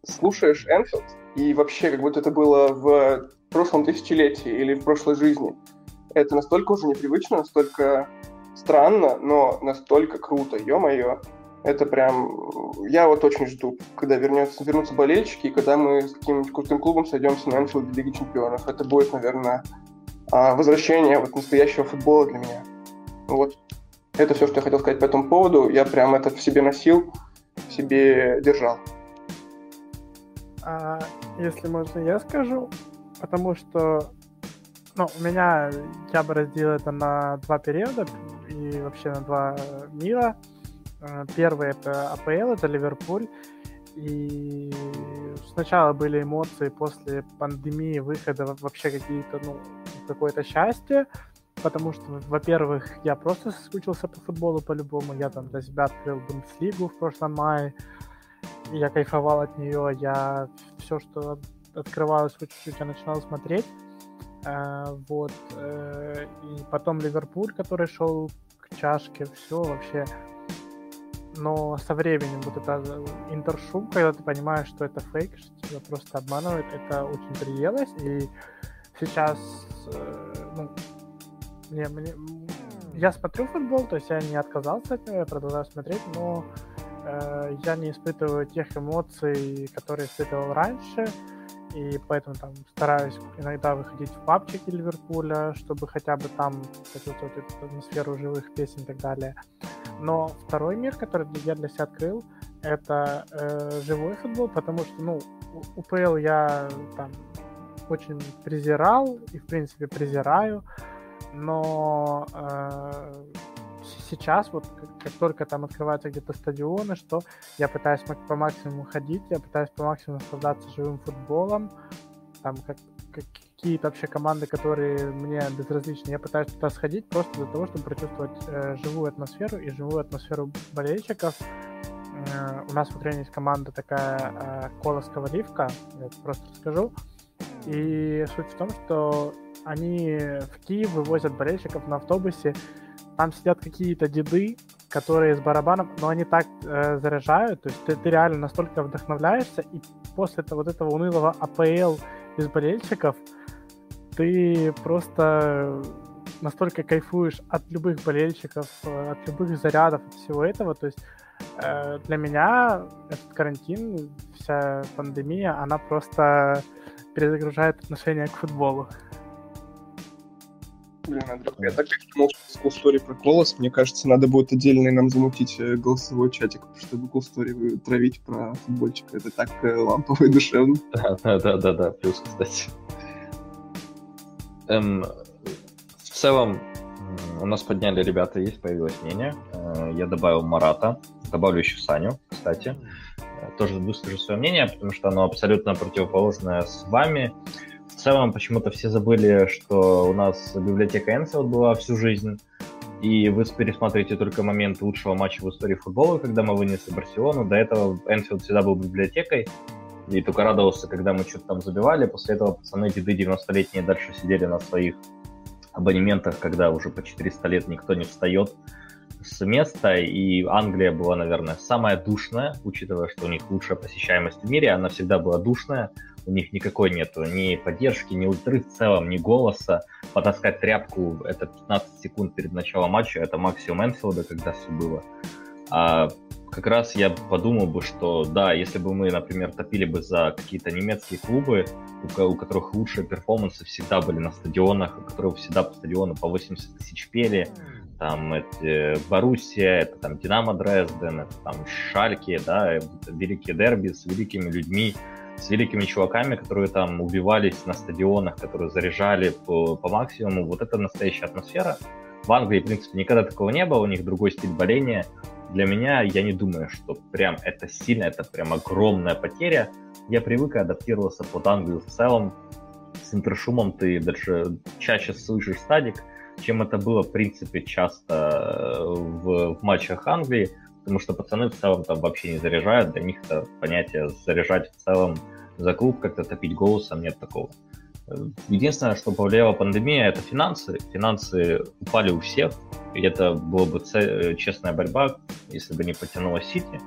слушаешь Энфилд, и вообще, как будто это было в прошлом тысячелетии или в прошлой жизни это настолько уже непривычно, настолько странно, но настолько круто, ё-моё. Это прям... Я вот очень жду, когда вернется, вернутся болельщики, и когда мы с каким-нибудь крутым клубом сойдемся на Энфилде Лиги Чемпионов. Это будет, наверное, а, возвращение вот настоящего футбола для меня. Вот. Это все, что я хотел сказать по этому поводу. Я прям это в себе носил, в себе держал. А, если можно, я скажу, потому что ну, у меня, я бы разделил это на два периода и вообще на два мира. Э, первый это АПЛ, это Ливерпуль. И сначала были эмоции после пандемии, выхода вообще какие-то, ну, какое-то счастье, потому что, во-первых, я просто соскучился по футболу по-любому, я там для себя открыл Бундеслигу в прошлом мае, я кайфовал от нее, я все, что открывалось хоть чуть-чуть, я начинал смотреть. А, вот. Э, и потом Ливерпуль, который шел к чашке, все вообще. Но со временем вот это э, интершум, когда ты понимаешь, что это фейк, что тебя просто обманывают, это очень приелось. И сейчас, э, ну, мне, мне, я смотрю футбол, то есть я не отказался от него, я продолжаю смотреть, но э, я не испытываю тех эмоций, которые испытывал раньше и поэтому там стараюсь иногда выходить в пабчики Ливерпуля, чтобы хотя бы там почувствовать эту атмосферу живых песен и так далее. Но второй мир, который я для себя открыл, это э, живой футбол, потому что, ну, УПЛ я там очень презирал и, в принципе, презираю, но э, сейчас, вот как, как только там открываются где-то стадионы, что я пытаюсь по максимуму ходить, я пытаюсь по максимуму наслаждаться живым футболом, там как, какие-то вообще команды, которые мне безразличны, я пытаюсь туда сходить просто для того, чтобы прочувствовать э, живую атмосферу и живую атмосферу болельщиков. Э, у нас в Украине есть команда такая э, Колоскова Ливка, я просто расскажу. И суть в том, что они в Киев вывозят болельщиков на автобусе там сидят какие-то деды, которые с барабаном, но они так э, заряжают, то есть ты, ты реально настолько вдохновляешься, и после этого, вот этого унылого АПЛ без болельщиков ты просто настолько кайфуешь от любых болельщиков, от любых зарядов, от всего этого, то есть э, для меня этот карантин, вся пандемия, она просто перезагружает отношение к футболу. Блин, Андрюх, я так думал, что Cool Story про голос. Мне кажется, надо будет отдельный нам замутить э, голосовой чатик, чтобы Cool Story травить про футбольчика. Это так э, лампово и душевно. Да, да, да, да, плюс, кстати. Эм, в целом, у нас подняли ребята, есть, появилось мнение. Э, я добавил Марата, добавлю еще Саню, кстати. Тоже выскажу свое мнение, потому что оно абсолютно противоположное с вами. Целом почему-то все забыли, что у нас библиотека Enfield была всю жизнь. и вы пересматриваете только момент лучшего матча в истории футбола, когда мы вынесли Барселону. До этого Энфилд всегда был библиотекой, и только радовался, когда мы что-то там забивали. После этого пацаны деды 90-летние дальше сидели на своих абонементах, когда уже по 400 лет никто не встает с места, и Англия была, наверное, самая душная, учитывая, что у них лучшая посещаемость в мире, она всегда была душная, у них никакой нету ни поддержки, ни ультры в целом, ни голоса. Потаскать тряпку — это 15 секунд перед началом матча, это максимум Энфилда, когда все было. А как раз я подумал бы, что да, если бы мы, например, топили бы за какие-то немецкие клубы, у, у которых лучшие перформансы всегда были на стадионах, у которых всегда по стадиону по 80 тысяч пели, там это Боруссия, это там Динамо Дрезден, это там Шальки, да, великие дерби с великими людьми, с великими чуваками, которые там убивались на стадионах, которые заряжали по, по максимуму. Вот это настоящая атмосфера. В Англии, в принципе, никогда такого не было, у них другой стиль боления, для меня, я не думаю, что прям это сильно, это прям огромная потеря. Я привык и адаптировался под Англию в целом. С интершумом ты даже чаще слышишь стадик, чем это было, в принципе, часто э, в, в матчах Англии, потому что пацаны в целом там вообще не заряжают, для них это понятие заряжать в целом за клуб, как-то топить голосом, нет такого. Единственное, что повлияла пандемия, это финансы. Финансы упали у всех, и это была бы честная борьба, если бы не потянула Сити.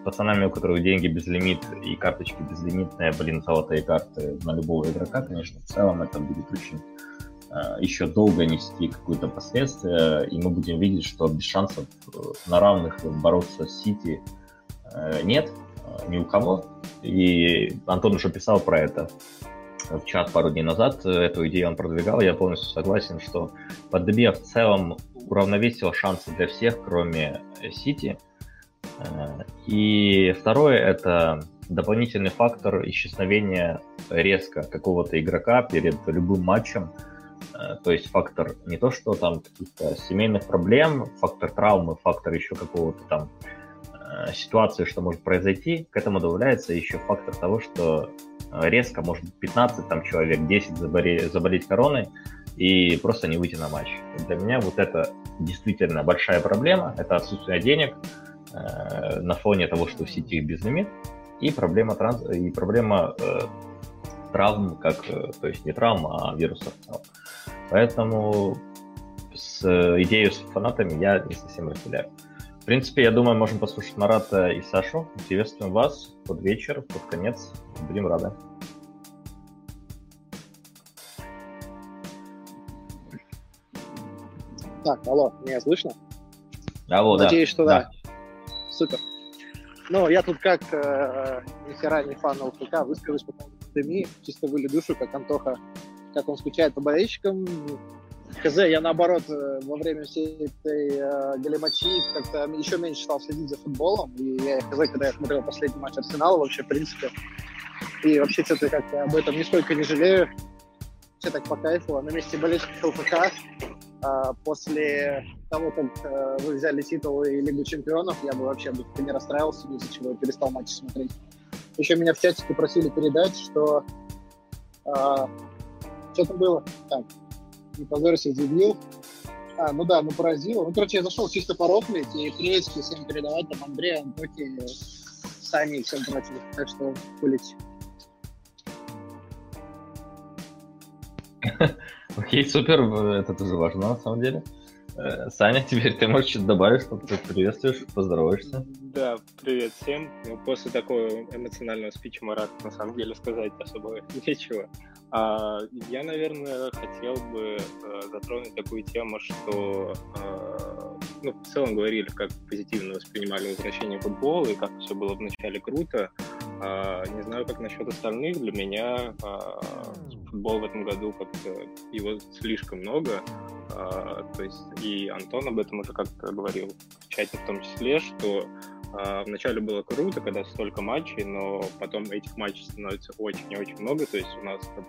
С пацанами, у которых деньги без лимит и карточки безлимитные, блин, золотые карты на любого игрока, конечно, в целом это будет очень еще долго нести какое-то последствие, и мы будем видеть, что без шансов э, на равных бороться с Сити э, нет ни у кого. И Антон уже писал про это в чат пару дней назад, эту идею он продвигал, я полностью согласен, что пандемия в целом уравновесила шансы для всех, кроме Сити. Э, и второе – это дополнительный фактор исчезновения резко какого-то игрока перед любым матчем. Э, то есть фактор не то, что там каких-то семейных проблем, фактор травмы, фактор еще какого-то там э, ситуации, что может произойти, к этому добавляется еще фактор того, что резко, может быть, 15 там, человек, 10 заболеть, заболеть короной и просто не выйти на матч. Для меня вот это действительно большая проблема, это отсутствие денег э, на фоне того, что в сети безлимит, и проблема, транс... и проблема э, травм, как, э, то есть не травм, а вирусов. Поэтому с идеей с фанатами я не совсем разделяю. В принципе, я думаю, можем послушать Марата и Сашу. Приветствуем вас под вечер, под конец. Будем рады. Так, алло, меня слышно? Алло, Надеюсь, да. что да. да. Супер. Ну, я тут как э, ни хера не фан ЛФК, выскажусь по поводу пандемии, чисто выли душу, как Антоха, как он скучает по болельщикам, КЗ, я наоборот э, во время всей этой э, галиматии как-то еще меньше стал следить за футболом. И я КЗ, когда я смотрел последний матч Арсенала, вообще, в принципе, и вообще что-то как-то об этом нисколько не жалею. Все так по кайфу. А на месте болельщиков ЛФК э, после того, как э, вы взяли титул и Лигу чемпионов, я бы вообще не расстраивался, из-за чего я перестал матчи смотреть. Еще меня в чатике просили передать, что э, что-то было. Так, не позорься, дебил. А, ну да, ну поразило. Ну, короче, я зашел чисто порофлить и приветствие всем передавать, там, Андрея, Антохи, Сане и всем прочим. Так что пулить. Окей, супер, это тоже важно на самом деле. Э, Саня, теперь ты можешь что-то добавить, что ты приветствуешь, поздороваешься. Да, привет всем. Ну, после такого эмоционального спича Марат на самом деле сказать особо нечего. А, я, наверное, хотел бы э, затронуть такую тему, что э, ну, в целом говорили, как позитивно воспринимали возвращение футбола и как все было вначале круто. А, не знаю, как насчет остальных. Для меня а, футбол в этом году как-то его слишком много. А, то есть и Антон об этом уже как-то говорил в чате в том числе, что а, вначале было круто, когда столько матчей, но потом этих матчей становится очень и очень много. То есть у нас там,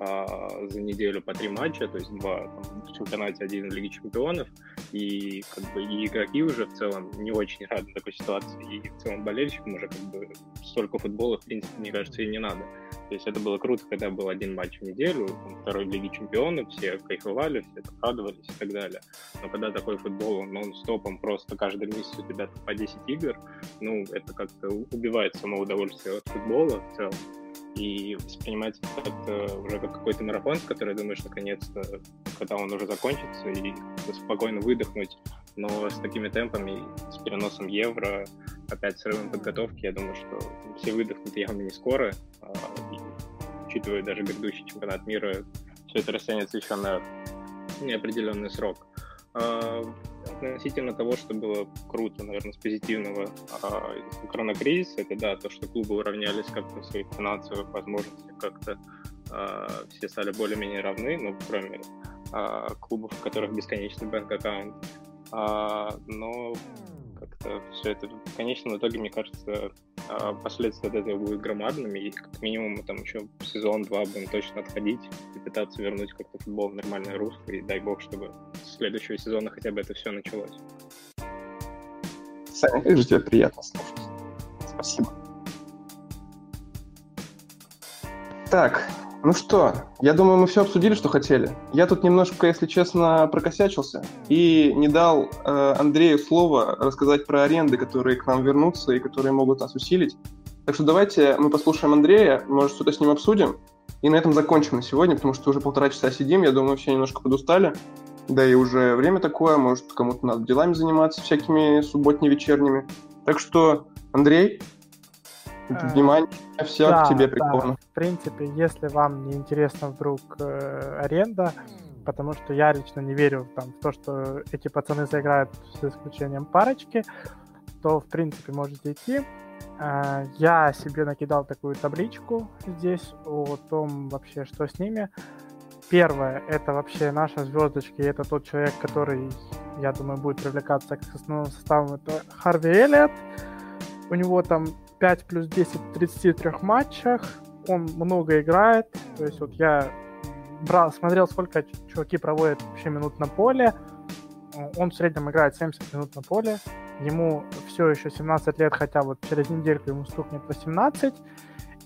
а, за неделю по три матча, то есть два там, в чемпионате, один в Лиге Чемпионов, и как бы и игроки уже в целом не очень рады такой ситуации, и в целом болельщикам уже как бы столько футбола, в принципе, мне кажется, и не надо. То есть это было круто, когда был один матч в неделю, второй в Лиге Чемпионов, все кайфовали, все так радовались и так далее. Но когда такой футбол нон-стопом просто каждый месяц у тебя по 10 игр, ну, это как-то убивает само удовольствие от футбола в целом и воспринимать это уже как какой-то марафон, который думаешь, наконец-то, когда он уже закончится, и спокойно выдохнуть. Но с такими темпами, с переносом евро, опять с рывом подготовки, я думаю, что все выдохнут явно не скоро. А, и, учитывая даже грядущий чемпионат мира, все это растянется еще на неопределенный срок. Относительно того, что было круто, наверное, с позитивного а, коронакризиса, это да, то, что клубы уравнялись как-то в своих финансовых возможностях, как-то а, все стали более-менее равны, ну, кроме а, клубов, у которых бесконечный бэнк-аккаунт. А, но как-то все это в конечном итоге, мне кажется, последствия от этого будут громадными, и как минимум там еще сезон-два будем точно отходить и пытаться вернуть как-то футбол в нормальное русло, и дай бог, чтобы с следующего сезона хотя бы это все началось. Саня, как тебе приятно слушать. Спасибо. Так, ну что, я думаю, мы все обсудили, что хотели. Я тут немножко, если честно, прокосячился и не дал э, Андрею слово рассказать про аренды, которые к нам вернутся и которые могут нас усилить. Так что давайте мы послушаем Андрея, может, что-то с ним обсудим, и на этом закончим на сегодня, потому что уже полтора часа сидим, я думаю, все немножко подустали. Да и уже время такое, может, кому-то надо делами заниматься всякими субботне-вечерними. Так что, Андрей, Внимание, все да, к тебе да. приковано. В принципе, если вам не интересна вдруг э, аренда, потому что я лично не верю там, в то, что эти пацаны заиграют с исключением парочки, то, в принципе, можете идти. Э, я себе накидал такую табличку здесь о том вообще, что с ними. Первое, это вообще наша звездочка, и это тот человек, который, я думаю, будет привлекаться к основному составу, это Харви Эллиот. У него там 5 плюс 10 в 33 матчах. Он много играет. То есть вот я брал, смотрел, сколько чуваки проводят вообще минут на поле. Он в среднем играет 70 минут на поле. Ему все еще 17 лет, хотя вот через недельку ему стукнет 18.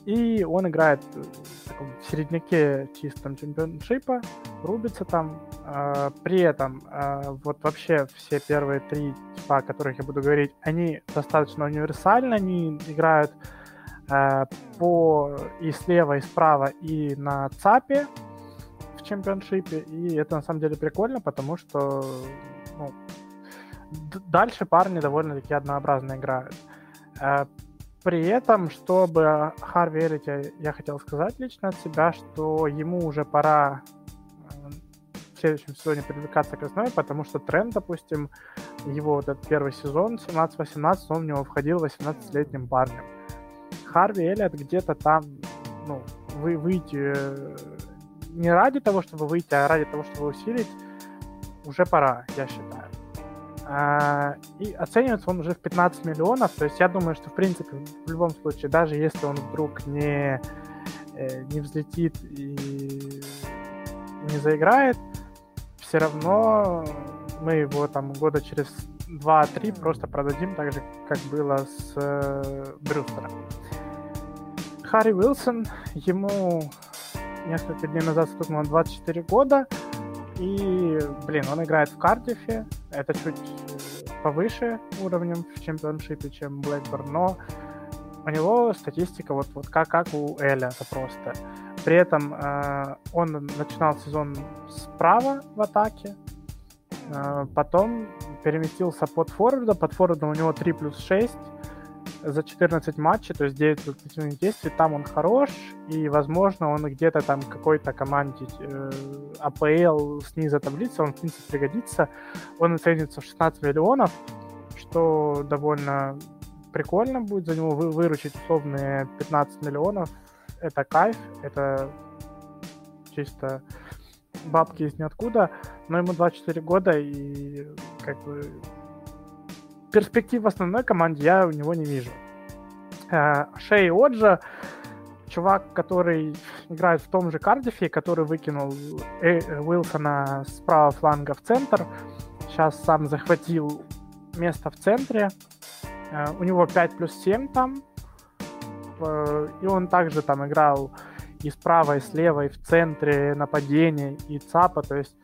И он играет в, таком, в середняке чистом чемпионшипа, рубится там. Э, при этом э, вот вообще все первые три типа, о которых я буду говорить, они достаточно универсальны, они играют э, по и слева, и справа, и на ЦАПе в чемпионшипе. И это на самом деле прикольно, потому что ну, дальше парни довольно-таки однообразно играют. При этом, чтобы Харви Эллите, я хотел сказать лично от себя, что ему уже пора э, в следующем сезоне привлекаться к основе, потому что тренд, допустим, его вот этот первый сезон, 17-18, он в него входил 18-летним парнем. Харви Эллиот где-то там, ну, вы выйти э, не ради того, чтобы выйти, а ради того, чтобы усилить, уже пора, я считаю. А, и оценивается он уже в 15 миллионов. То есть я думаю, что в принципе в любом случае, даже если он вдруг не, э, не взлетит и не заиграет, все равно мы его там года через 2-3 просто продадим так же, как было с э, Брюстером. Харри Уилсон, ему несколько дней назад стукнуло 24 года, и, блин, он играет в Кардифе. Это чуть повыше уровнем в чемпионшипе, чем Блэкберн, но у него статистика вот, вот как, как у Эля, это просто. При этом э, он начинал сезон справа в атаке, э, потом переместился под форварда, под форвардом у него 3 плюс 6, за 14 матчей, то есть 9 результативных действий, там он хорош, и, возможно, он где-то там какой-то команде э, АПЛ снизу таблицы, он, в принципе, пригодится. Он оценится в 16 миллионов, что довольно прикольно будет за него вы, выручить условные 15 миллионов. Это кайф, это чисто бабки из ниоткуда, но ему 24 года, и как бы перспектив в основной команде я у него не вижу. Э, Шей Оджа, чувак, который играет в том же Кардифе, который выкинул э, Уилсона с правого фланга в центр. Сейчас сам захватил место в центре. Э, у него 5 плюс 7 там. И он также там играл и справа, и слева, и в центре нападения, и ЦАПа. То есть,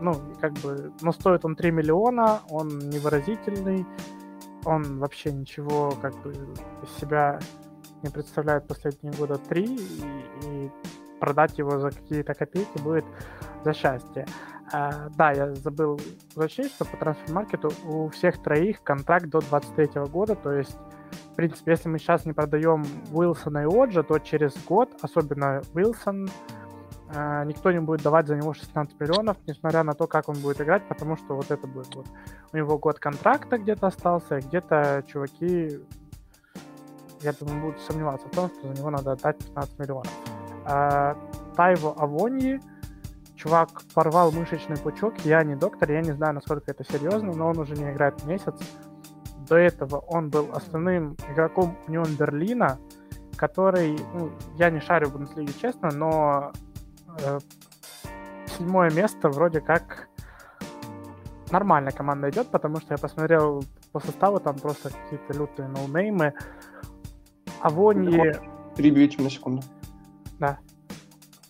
ну, как бы, но стоит он 3 миллиона, он невыразительный, он вообще ничего как бы из себя не представляет последние года три, и, и продать его за какие-то копейки будет за счастье. А, да, я забыл уточнить, что по трансфер-маркету у всех троих контракт до 23 года, то есть, в принципе, если мы сейчас не продаем Уилсона и Оджа, то через год, особенно Уилсон, а, никто не будет давать за него 16 миллионов, несмотря на то, как он будет играть, потому что вот это будет вот у него год контракта где-то остался, где-то чуваки я думаю, будут сомневаться в том, что за него надо отдать 15 миллионов. А, Тайво Авоньи, чувак порвал мышечный пучок, я не доктор, я не знаю, насколько это серьезно, но он уже не играет месяц. До этого он был основным игроком Унион Берлина, который, ну, я не шарю в Бундеслиге, честно, но седьмое место вроде как нормально команда идет, потому что я посмотрел по составу, там просто какие-то лютые ноунеймы. Авонии... Перебьете на секунду. Да.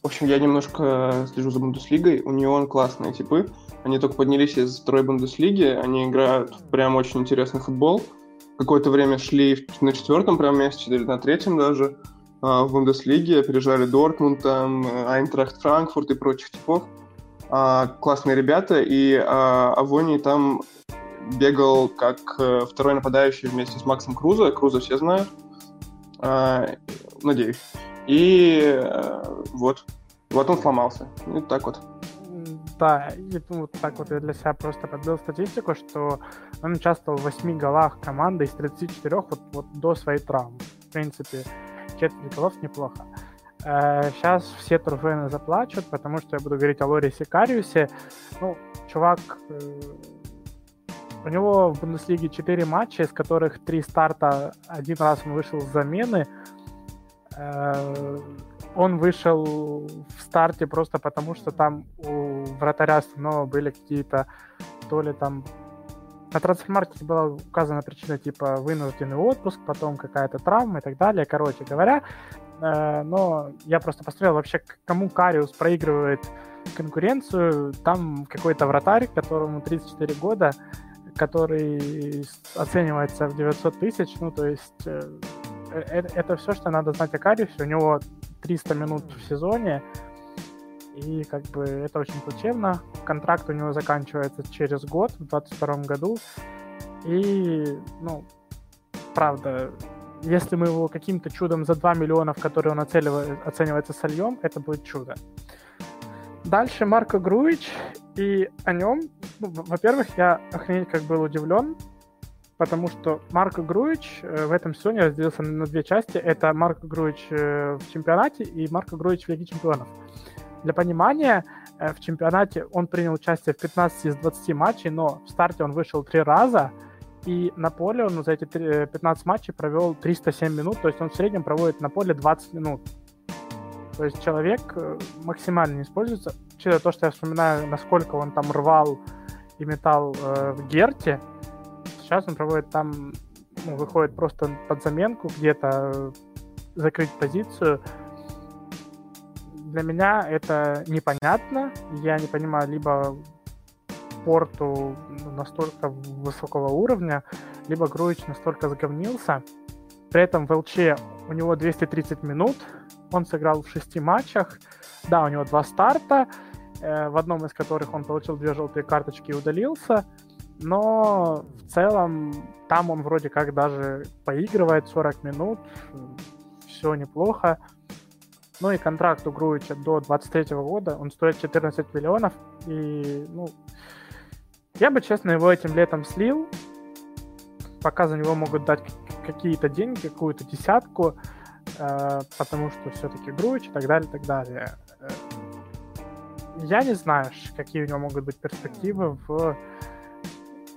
В общем, я немножко слежу за Бундеслигой. У Неон классные типы. Они только поднялись из второй Бундеслиги. Они играют в прям очень интересный футбол. Какое-то время шли на четвертом прям месте, или на третьем даже в Бундеслиге. Опережали Дортмунд, там, Айнтрахт Франкфурт и прочих типов. А, классные ребята. И а, Авони там бегал как э, второй нападающий вместе с Максом Крузо. Крузо все знают. А, надеюсь. И э, вот. Вот он сломался. И так вот. Да, и ну, вот так вот я для себя просто подбил статистику, что он участвовал в 8 голах команды из 34 вот, вот до своей травмы. В принципе, четверть голов неплохо. Сейчас э, все Турфены заплачут, потому что я буду говорить о Лорисе Кариусе. Ну, чувак э, у него в Бундеслиге 4 матча, из которых 3 старта, один раз он вышел с замены. Э, он вышел в старте просто потому, что там у вратаря снова были какие-то то ли там на трансфермаркете была указана причина типа вынужденный отпуск, потом какая-то травма и так далее. Короче говоря, э, но я просто посмотрел вообще, кому Кариус проигрывает конкуренцию. Там какой-то вратарь, которому 34 года, который оценивается в 900 тысяч, ну, то есть э, э, это все, что надо знать о Кариусе. У него 300 минут в сезоне, и как бы это очень плачевно. Контракт у него заканчивается через год, в 2022 году. И, ну, правда, если мы его каким-то чудом за 2 миллиона, в которые он оценивается, сольем, это будет чудо. Дальше Марко Груич, и о нем, ну, во-первых, я охренеть как был удивлен, потому что Марко Груич э, в этом сезоне разделился на две части. Это Марко Груич э, в чемпионате и Марко Груич в Лиге чемпионов. Для понимания, э, в чемпионате он принял участие в 15 из 20 матчей, но в старте он вышел три раза, и на поле он за эти 15 матчей провел 307 минут, то есть он в среднем проводит на поле 20 минут. То есть человек э, максимально не используется. Учитывая то, что я вспоминаю, насколько он там рвал и метал э, в Герте, сейчас он проводит там, ну, выходит просто под заменку где-то э, закрыть позицию. Для меня это непонятно. Я не понимаю, либо порту настолько высокого уровня, либо Груич настолько заговнился. При этом в ЛЧ у него 230 минут, он сыграл в шести матчах. Да, у него два старта, э, в одном из которых он получил две желтые карточки и удалился. Но в целом там он вроде как даже поигрывает 40 минут. Все неплохо. Ну и контракт у Груича до 23 года. Он стоит 14 миллионов. И, ну, я бы, честно, его этим летом слил. Пока за него могут дать какие-то деньги, какую-то десятку. Э, потому что все-таки Груич и так далее, и так далее. Э, я не знаю, какие у него могут быть перспективы в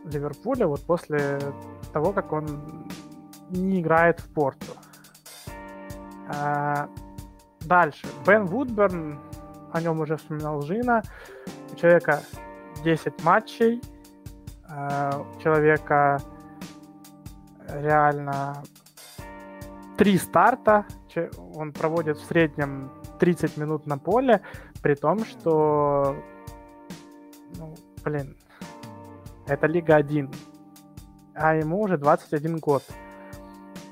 Ливерпуле вот после того, как он не играет в Порту. Э, Дальше. Бен Вудберн, о нем уже вспоминал Жина. У человека 10 матчей. Э, у человека реально три старта. Он проводит в среднем 30 минут на поле, при том, что, ну, блин, это Лига 1, а ему уже 21 год.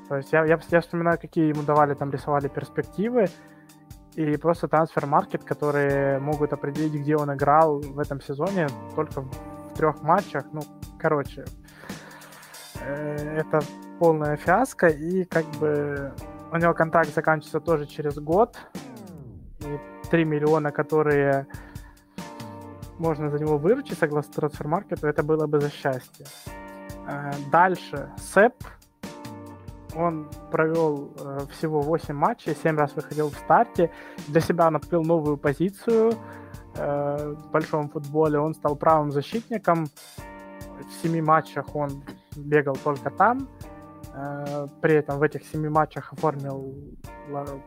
То есть я, я, я вспоминаю, какие ему давали, там рисовали перспективы, и просто трансфер-маркет, которые могут определить, где он играл в этом сезоне, только в трех матчах. Ну, короче, э, это полная фиаско, и как бы у него контракт заканчивается тоже через год, и 3 миллиона, которые можно за него выручить, согласно трансфер-маркету, это было бы за счастье. Э, дальше, Сэп, он провел э, всего 8 матчей, 7 раз выходил в старте. Для себя он открыл новую позицию э, в большом футболе. Он стал правым защитником. В 7 матчах он бегал только там. Э, при этом в этих 7 матчах оформил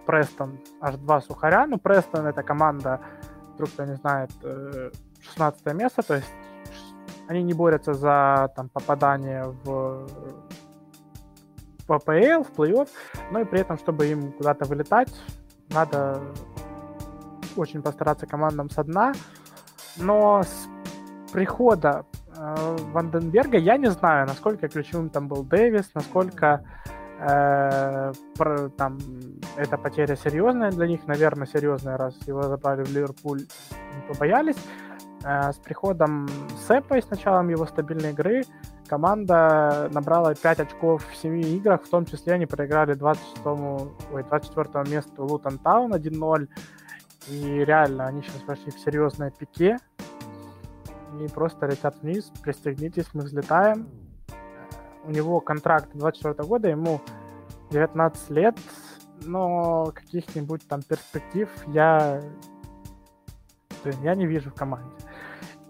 Престон аж два сухаря. Ну, Престон это команда, вдруг кто не знает, 16 э, место, то есть они не борются за там, попадание в в АПЛ, в плей-офф, но и при этом, чтобы им куда-то вылетать, надо очень постараться командам со дна. Но с прихода э, Ванденберга я не знаю, насколько ключевым там был Дэвис, насколько э, про, там эта потеря серьезная для них, наверное, серьезная, раз его забрали в Ливерпуль, побоялись. Э, с приходом Сэпа и с началом его стабильной игры команда набрала 5 очков в 7 играх, в том числе они проиграли 26 ой, 24 месту Лутон Таун 1-0. И реально, они сейчас пошли в серьезное пике. И просто летят вниз, пристегнитесь, мы взлетаем. У него контракт 24 года, ему 19 лет, но каких-нибудь там перспектив я, я не вижу в команде.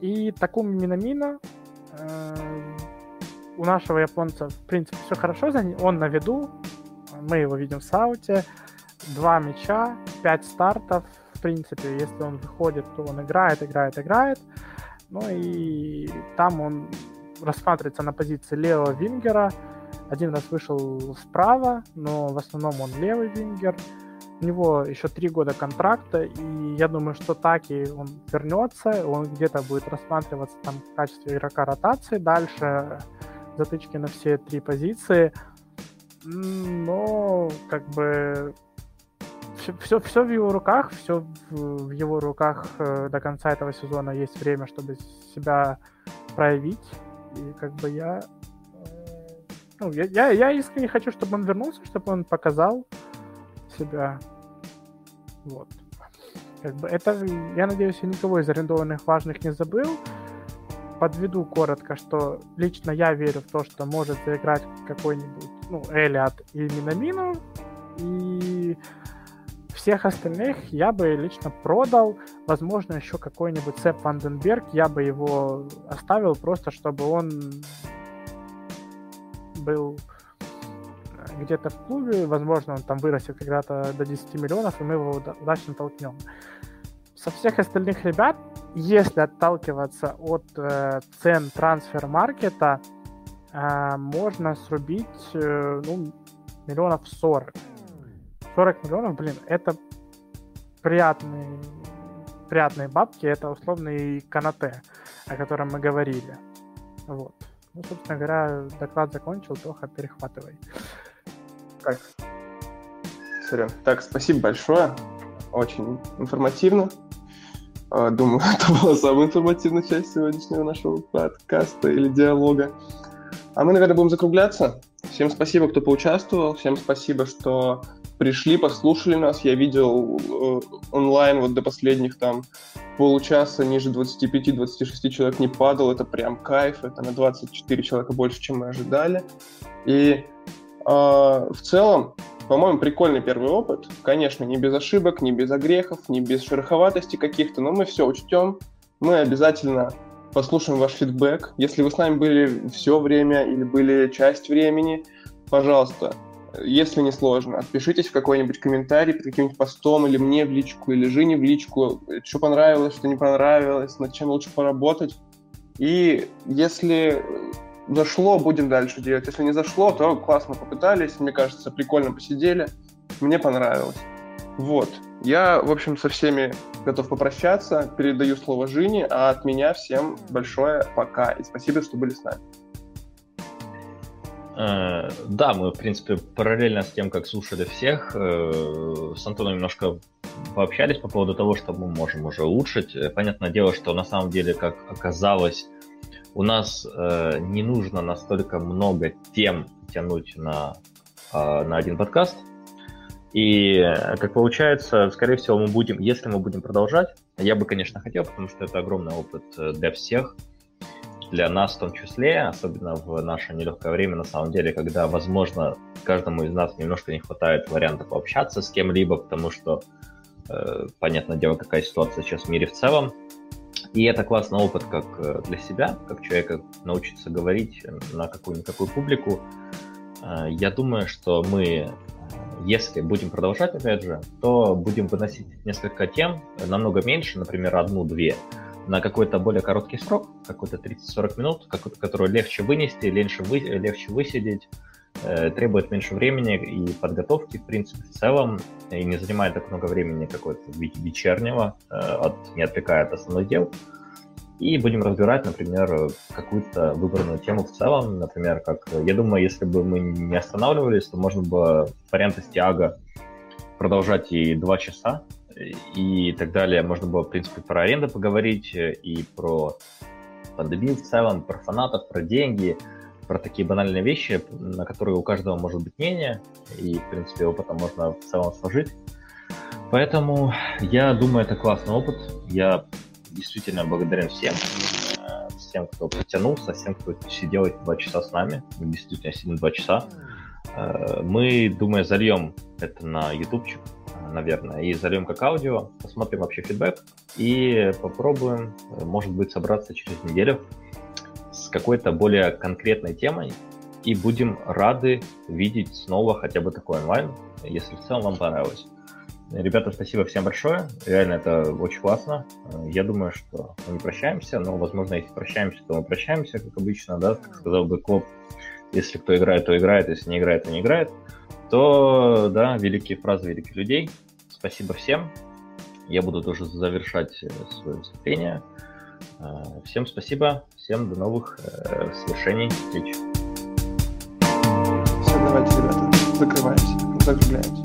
И Такуми Минамина э, у нашего японца, в принципе, все хорошо, он на виду, мы его видим в сауте, два мяча, пять стартов, в принципе, если он выходит, то он играет, играет, играет, ну и там он рассматривается на позиции левого вингера, один раз вышел справа, но в основном он левый вингер, у него еще три года контракта, и я думаю, что так и он вернется, он где-то будет рассматриваться там в качестве игрока ротации. Дальше, затычки на все три позиции. Но как бы все, все, все в его руках, все в, его руках э, до конца этого сезона есть время, чтобы себя проявить. И как бы я, э, ну, я, я, я искренне хочу, чтобы он вернулся, чтобы он показал себя. Вот. Как бы это, я надеюсь, я никого из арендованных важных не забыл подведу коротко, что лично я верю в то, что может заиграть какой-нибудь, ну, Элиот и Минамину, и всех остальных я бы лично продал. Возможно, еще какой-нибудь Сэп Ванденберг, я бы его оставил просто, чтобы он был где-то в клубе, возможно, он там вырастет когда-то до 10 миллионов, и мы его удачно толкнем. Со всех остальных ребят если отталкиваться от э, цен трансфер-маркета, э, можно срубить э, ну, миллионов 40. 40 миллионов, блин, это приятные, приятные бабки, это условный канате, о котором мы говорили. Вот. Ну, собственно говоря, доклад закончил, Тоха, перехватывай. Так. Сорян. Так, спасибо большое. Очень информативно. А, думаю, это была самая информативная часть сегодняшнего нашего подкаста или диалога. А мы, наверное, будем закругляться. Всем спасибо, кто поучаствовал. Всем спасибо, что пришли, послушали нас. Я видел э, онлайн вот до последних там получаса ниже 25-26 человек не падал. Это прям кайф. Это на 24 человека больше, чем мы ожидали. И э, в целом по-моему, прикольный первый опыт. Конечно, не без ошибок, не без огрехов, не без шероховатости каких-то, но мы все учтем. Мы обязательно послушаем ваш фидбэк. Если вы с нами были все время или были часть времени, пожалуйста, если не сложно, отпишитесь в какой-нибудь комментарий под каким-нибудь постом или мне в личку, или Жене в личку, что понравилось, что не понравилось, над чем лучше поработать. И если зашло, будем дальше делать. Если не зашло, то классно попытались, мне кажется, прикольно посидели, мне понравилось. Вот. Я, в общем, со всеми готов попрощаться, передаю слово Жене, а от меня всем большое пока и спасибо, что были с нами. Э, да, мы, в принципе, параллельно с тем, как слушали всех, э, с Антоном немножко пообщались по поводу того, что мы можем уже улучшить. Э, понятное дело, что на самом деле, как оказалось, у нас не нужно настолько много тем тянуть на, на один подкаст. И, как получается, скорее всего, мы будем, если мы будем продолжать, я бы, конечно, хотел, потому что это огромный опыт для всех – для нас в том числе, особенно в наше нелегкое время, на самом деле, когда, возможно, каждому из нас немножко не хватает вариантов пообщаться с кем-либо, потому что, э, понятное дело, какая ситуация сейчас в мире в целом. И это классный опыт как э, для себя, как человека научиться говорить на какую-никакую публику. Э, я думаю, что мы, э, если будем продолжать, опять же, то будем выносить несколько тем, намного меньше, например, одну-две, на какой-то более короткий срок, какой-то 30-40 минут, который легче вынести, легче, вы, легче высидеть, требует меньше времени и подготовки, в принципе, в целом, и не занимает так много времени какой-то вечернего, э, от, не отвлекая от основных дел. И будем разбирать, например, какую-то выбранную тему в целом. Например, как я думаю, если бы мы не останавливались, то можно было варианты с Тиаго продолжать и два часа, и так далее. Можно было, в принципе, про аренду поговорить э, и про пандемию в целом, про фанатов, про деньги, про такие банальные вещи, на которые у каждого может быть мнение, и, в принципе, опытом можно в целом сложить. Поэтому я думаю, это классный опыт. Я действительно благодарен всем, э, всем, кто потянулся, всем, кто сидел эти два часа с нами. Действительно, сидим два часа. Э, мы, думаю, зальем это на ютубчик, наверное, и зальем как аудио, посмотрим вообще фидбэк и попробуем, может быть, собраться через неделю с какой-то более конкретной темой и будем рады видеть снова хотя бы такой онлайн, если в целом вам понравилось. Ребята, спасибо всем большое. Реально это очень классно. Я думаю, что мы не прощаемся, но, возможно, если прощаемся, то мы прощаемся, как обычно, да, как сказал бы Клоп. Если кто играет, то играет, если не играет, то не играет то, да, великие фразы великих людей. Спасибо всем. Я буду тоже завершать э, свое выступление. Э, всем спасибо, всем до новых э, свершений, встреч. Все, давайте, ребята, закрываемся, закругляемся.